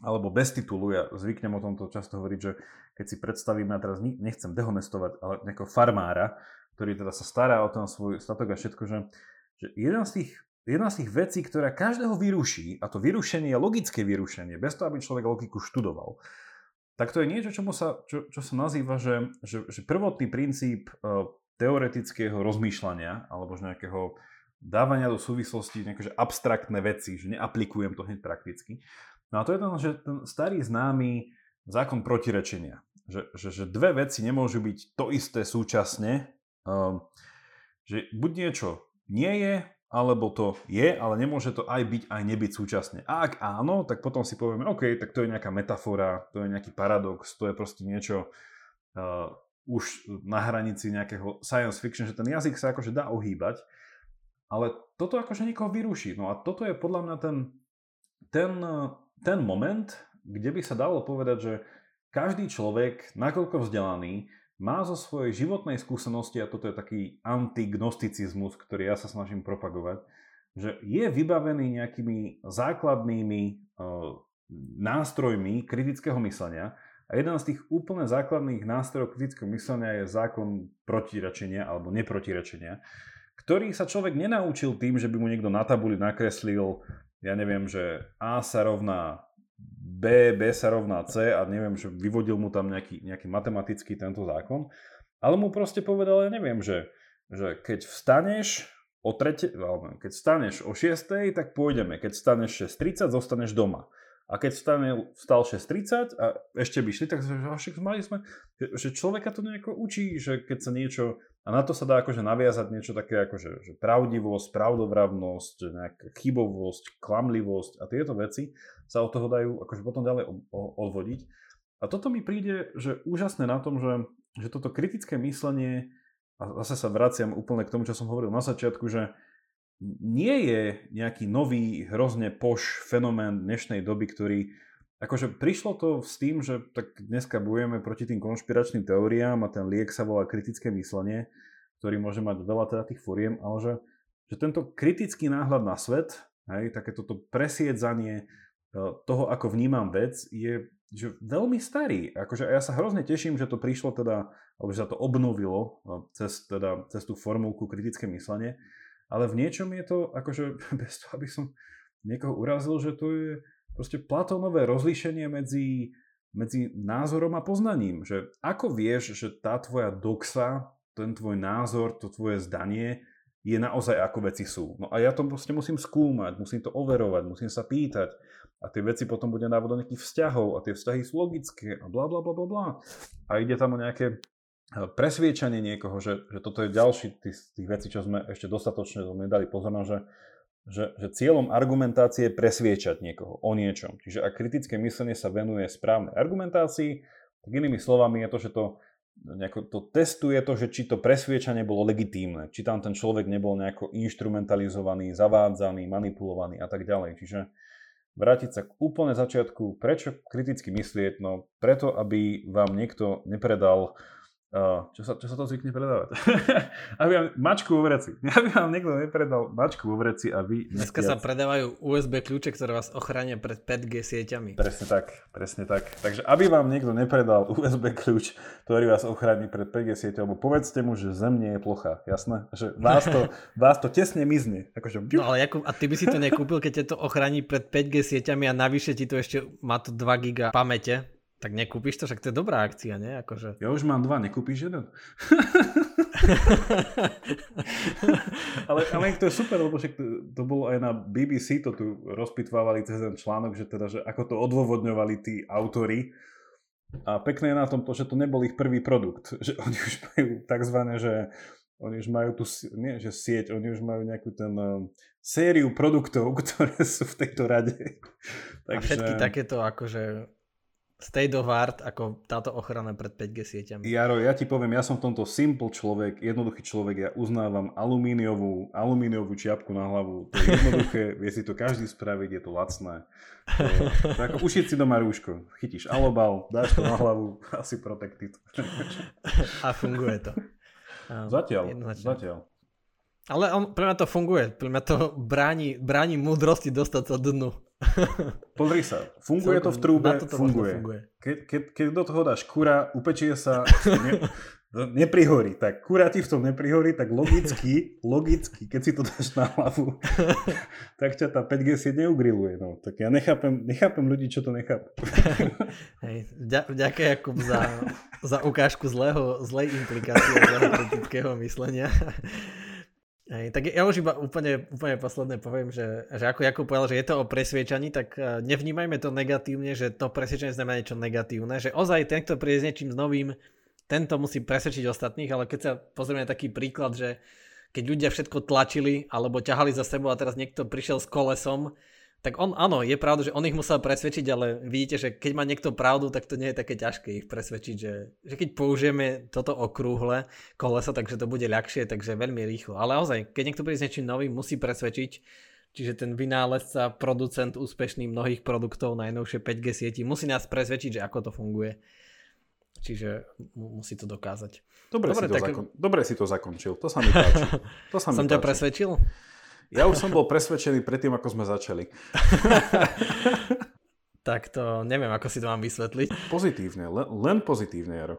alebo bez titulu, ja zvyknem o tomto často hovoriť, že keď si predstavíme, a teraz nechcem dehonestovať, ale nejakého farmára, ktorý teda sa stará o ten svoj statok a všetko, že, že jeden z tých Jedna z tých vecí, ktorá každého vyruší, a to vyrušenie je logické vyrušenie, bez toho, aby človek logiku študoval, tak to je niečo, čomu sa, čo, čo sa nazýva, že, že, že prvotný princíp uh, teoretického rozmýšľania, alebo že nejakého dávania do súvislosti nejaké abstraktné veci, že neaplikujem to hneď prakticky, No a to je ten, že ten starý známy zákon protirečenia. Že, že, že dve veci nemôžu byť to isté súčasne. Um, že buď niečo nie je, alebo to je, ale nemôže to aj byť, aj nebyť súčasne. A ak áno, tak potom si povieme, OK, tak to je nejaká metafora, to je nejaký paradox, to je proste niečo uh, už na hranici nejakého science fiction, že ten jazyk sa akože dá ohýbať, ale toto akože niekoho vyruší. No a toto je podľa mňa ten, ten ten moment, kde by sa dalo povedať, že každý človek, nakoľko vzdelaný, má zo svojej životnej skúsenosti, a toto je taký antignosticizmus, ktorý ja sa snažím propagovať, že je vybavený nejakými základnými uh, nástrojmi kritického myslenia a jeden z tých úplne základných nástrojov kritického myslenia je zákon protirečenia alebo neprotirečenia, ktorý sa človek nenaučil tým, že by mu niekto na tabuli nakreslil ja neviem, že A sa rovná B, B sa rovná C a neviem, že vyvodil mu tam nejaký, nejaký matematický tento zákon, ale mu proste povedal, ja neviem, že, že keď vstaneš o trete, keď vstaneš o 6, tak pôjdeme, keď vstaneš 6.30, zostaneš doma. A keď vstane, vstal 6.30 a ešte by šli, tak však mali sme, že človeka to nejako učí, že keď sa niečo, a na to sa dá akože naviazať niečo také ako že, že pravdivosť, pravdovravnosť, nejaká chybovosť, klamlivosť a tieto veci sa od toho dajú akože potom ďalej odvodiť. A toto mi príde, že úžasné na tom, že, že toto kritické myslenie, a zase sa vraciam úplne k tomu, čo som hovoril na začiatku, že nie je nejaký nový, hrozne poš fenomén dnešnej doby, ktorý akože prišlo to s tým, že tak dneska bojujeme proti tým konšpiračným teóriám a ten liek sa volá kritické myslenie, ktorý môže mať veľa teda tých fóriem, ale že, že tento kritický náhľad na svet, hej, takéto to presiedzanie e, toho, ako vnímam vec, je že veľmi starý. Akože ja sa hrozne teším, že to prišlo teda, alebo že sa to obnovilo e, cez, teda, cez tú formulku kritické myslenie, ale v niečom je to, akože bez toho, aby som niekoho urazil, že to je proste Platónové rozlíšenie medzi medzi názorom a poznaním. Že ako vieš, že tá tvoja doxa, ten tvoj názor, to tvoje zdanie je naozaj ako veci sú. No a ja to proste musím skúmať, musím to overovať, musím sa pýtať a tie veci potom budem dávať do nejakých vzťahov a tie vzťahy sú logické a bla bla bla bla bla. A ide tam o nejaké presviečanie niekoho, že, že toto je ďalší tých, tých vecí, čo sme ešte dostatočne nedali pozornosť, že že, že cieľom argumentácie je presviečať niekoho o niečom. Čiže ak kritické myslenie sa venuje správnej argumentácii, tak inými slovami je to, že to, nejako, to testuje to, že či to presviečanie bolo legitímne, či tam ten človek nebol nejako instrumentalizovaný, zavádzaný, manipulovaný a tak ďalej. Čiže vrátiť sa k úplne začiatku, prečo kriticky myslieť? No preto, aby vám niekto nepredal Uh, čo, sa, čo sa to zvykne predávať? aby vám mačku vo vreci. Aby vám niekto nepredal mačku vo vreci a vy... Dneska sa predávajú USB kľúče, ktoré vás ochránia pred 5G sieťami. Presne tak, presne tak. Takže aby vám niekto nepredal USB kľúč, ktorý vás ochráni pred 5G sieťou, povedzte mu, že Zem nie je plocha, jasné? Že vás to, vás to tesne mizne. Akože... No ale Jakub, a ty by si to nekúpil, keď ťa to ochráni pred 5G sieťami a navyše ti to ešte má to 2 giga pamäte, tak nekúpiš to, však to je dobrá akcia, nie? Akože... Ja už mám dva, nekúpiš jeden? ale, ale to je super, lebo však to, to bolo aj na BBC, to tu rozpitvávali cez ten článok, že teda, že ako to odôvodňovali tí autory. A pekné je na tom to, že to nebol ich prvý produkt. Že oni už majú takzvané, že oni už majú tu, nie že sieť, oni už majú nejakú ten uh, sériu produktov, ktoré sú v tejto rade. Takže... A všetky takéto akože state of art ako táto ochrana pred 5G sieťami. Jaro, ja ti poviem, ja som v tomto simple človek, jednoduchý človek, ja uznávam alumíniovú, alumíniovú čiapku na hlavu. To je jednoduché, vie si to každý spraviť, je to lacné. To, to ako ušiť si doma rúško. Chytíš alobal, dáš to na hlavu, asi protected. A funguje to. Zatiaľ, Jednoznačne. zatiaľ. Ale on, pre mňa to funguje. Pre mňa to bráni, bráni múdrosti dostať sa dnu. Pozri sa, funguje Celkom, to v trúbe, funguje. funguje. Keď, keď, keď do toho dáš kura, upečie sa, ne, neprihorí. Tak kura ti v tom neprihorí, tak logicky, logicky, keď si to dáš na hlavu, tak ťa tá 5G sieť neugriluje. No. Tak ja nechápem, nechápem ľudí, čo to nechápu. Hej, ďakujem Jakub za, za ukážku zlého, zlej implikácie, zlého kritického myslenia. Hej, tak ja už iba úplne, úplne posledné poviem, že, že ako Jakub povedal, že je to o presviečaní, tak e, nevnímajme to negatívne, že to presviečanie znamená niečo negatívne, že ozaj ten, kto príde s niečím novým, tento musí presvedčiť ostatných, ale keď sa pozrieme na taký príklad, že keď ľudia všetko tlačili alebo ťahali za sebou a teraz niekto prišiel s kolesom, tak on, áno, je pravda, že on ich musel presvedčiť, ale vidíte, že keď má niekto pravdu, tak to nie je také ťažké ich presvedčiť, že, že keď použijeme toto okrúhle koleso, takže to bude ľahšie, takže veľmi rýchlo. Ale naozaj, keď niekto príde s niečím novým, musí presvedčiť, čiže ten vynálezca, producent úspešný mnohých produktov, najnovšie 5G sieti, musí nás presvedčiť, že ako to funguje. Čiže musí to dokázať. Dobre, Dobre, si, to tak... zakon... Dobre si to zakončil, to sa mi páči. To sa mi Som páči. ťa presvedčil? Ja už som bol presvedčený predtým, ako sme začali. tak to neviem, ako si to mám vysvetliť. Pozitívne, len, len pozitívne, Jaro.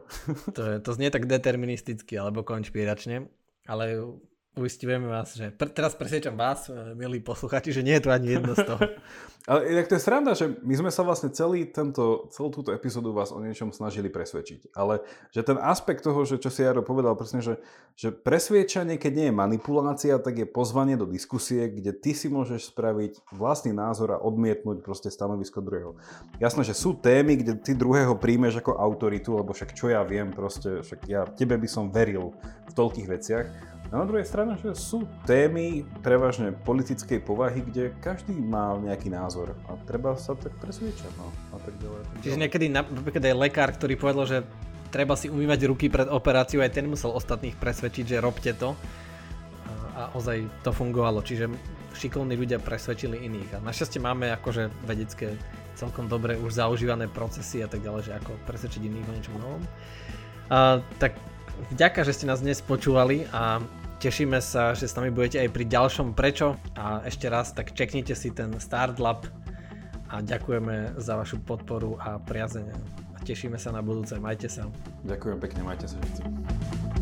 to, to znie tak deterministicky alebo konšpiračne, ale uistujeme vás, že pr- teraz presvedčam vás, eh, milí posluchači, že nie je tu ani jedno z toho. Ale inak to je sranda, že my sme sa vlastne celý tento, celú túto epizódu vás o niečom snažili presvedčiť. Ale že ten aspekt toho, že čo si Jaro povedal presne, že, že presviečanie, keď nie je manipulácia, tak je pozvanie do diskusie, kde ty si môžeš spraviť vlastný názor a odmietnúť proste stanovisko druhého. Jasné, že sú témy, kde ty druhého príjmeš ako autoritu, lebo však čo ja viem, proste, však ja tebe by som veril v toľkých veciach. A na druhej strane, že sú témy prevažne politickej povahy, kde každý má nejaký názor a treba sa tak presviečať. No, a tak ďalej. Tak Čiže niekedy napríklad aj lekár, ktorý povedal, že treba si umývať ruky pred operáciou, aj ten musel ostatných presvedčiť, že robte to. A ozaj to fungovalo, čiže šikovní ľudia presvedčili iných. A našťastie máme akože vedecké celkom dobre už zaužívané procesy a tak ďalej, že ako presvedčiť iných o niečom novom. A, tak vďaka, že ste nás dnes počúvali a Tešíme sa, že s nami budete aj pri ďalšom prečo a ešte raz tak čeknite si ten Start Lab a ďakujeme za vašu podporu a priazenie. A tešíme sa na budúce. Majte sa. Ďakujem pekne, majte sa všetci.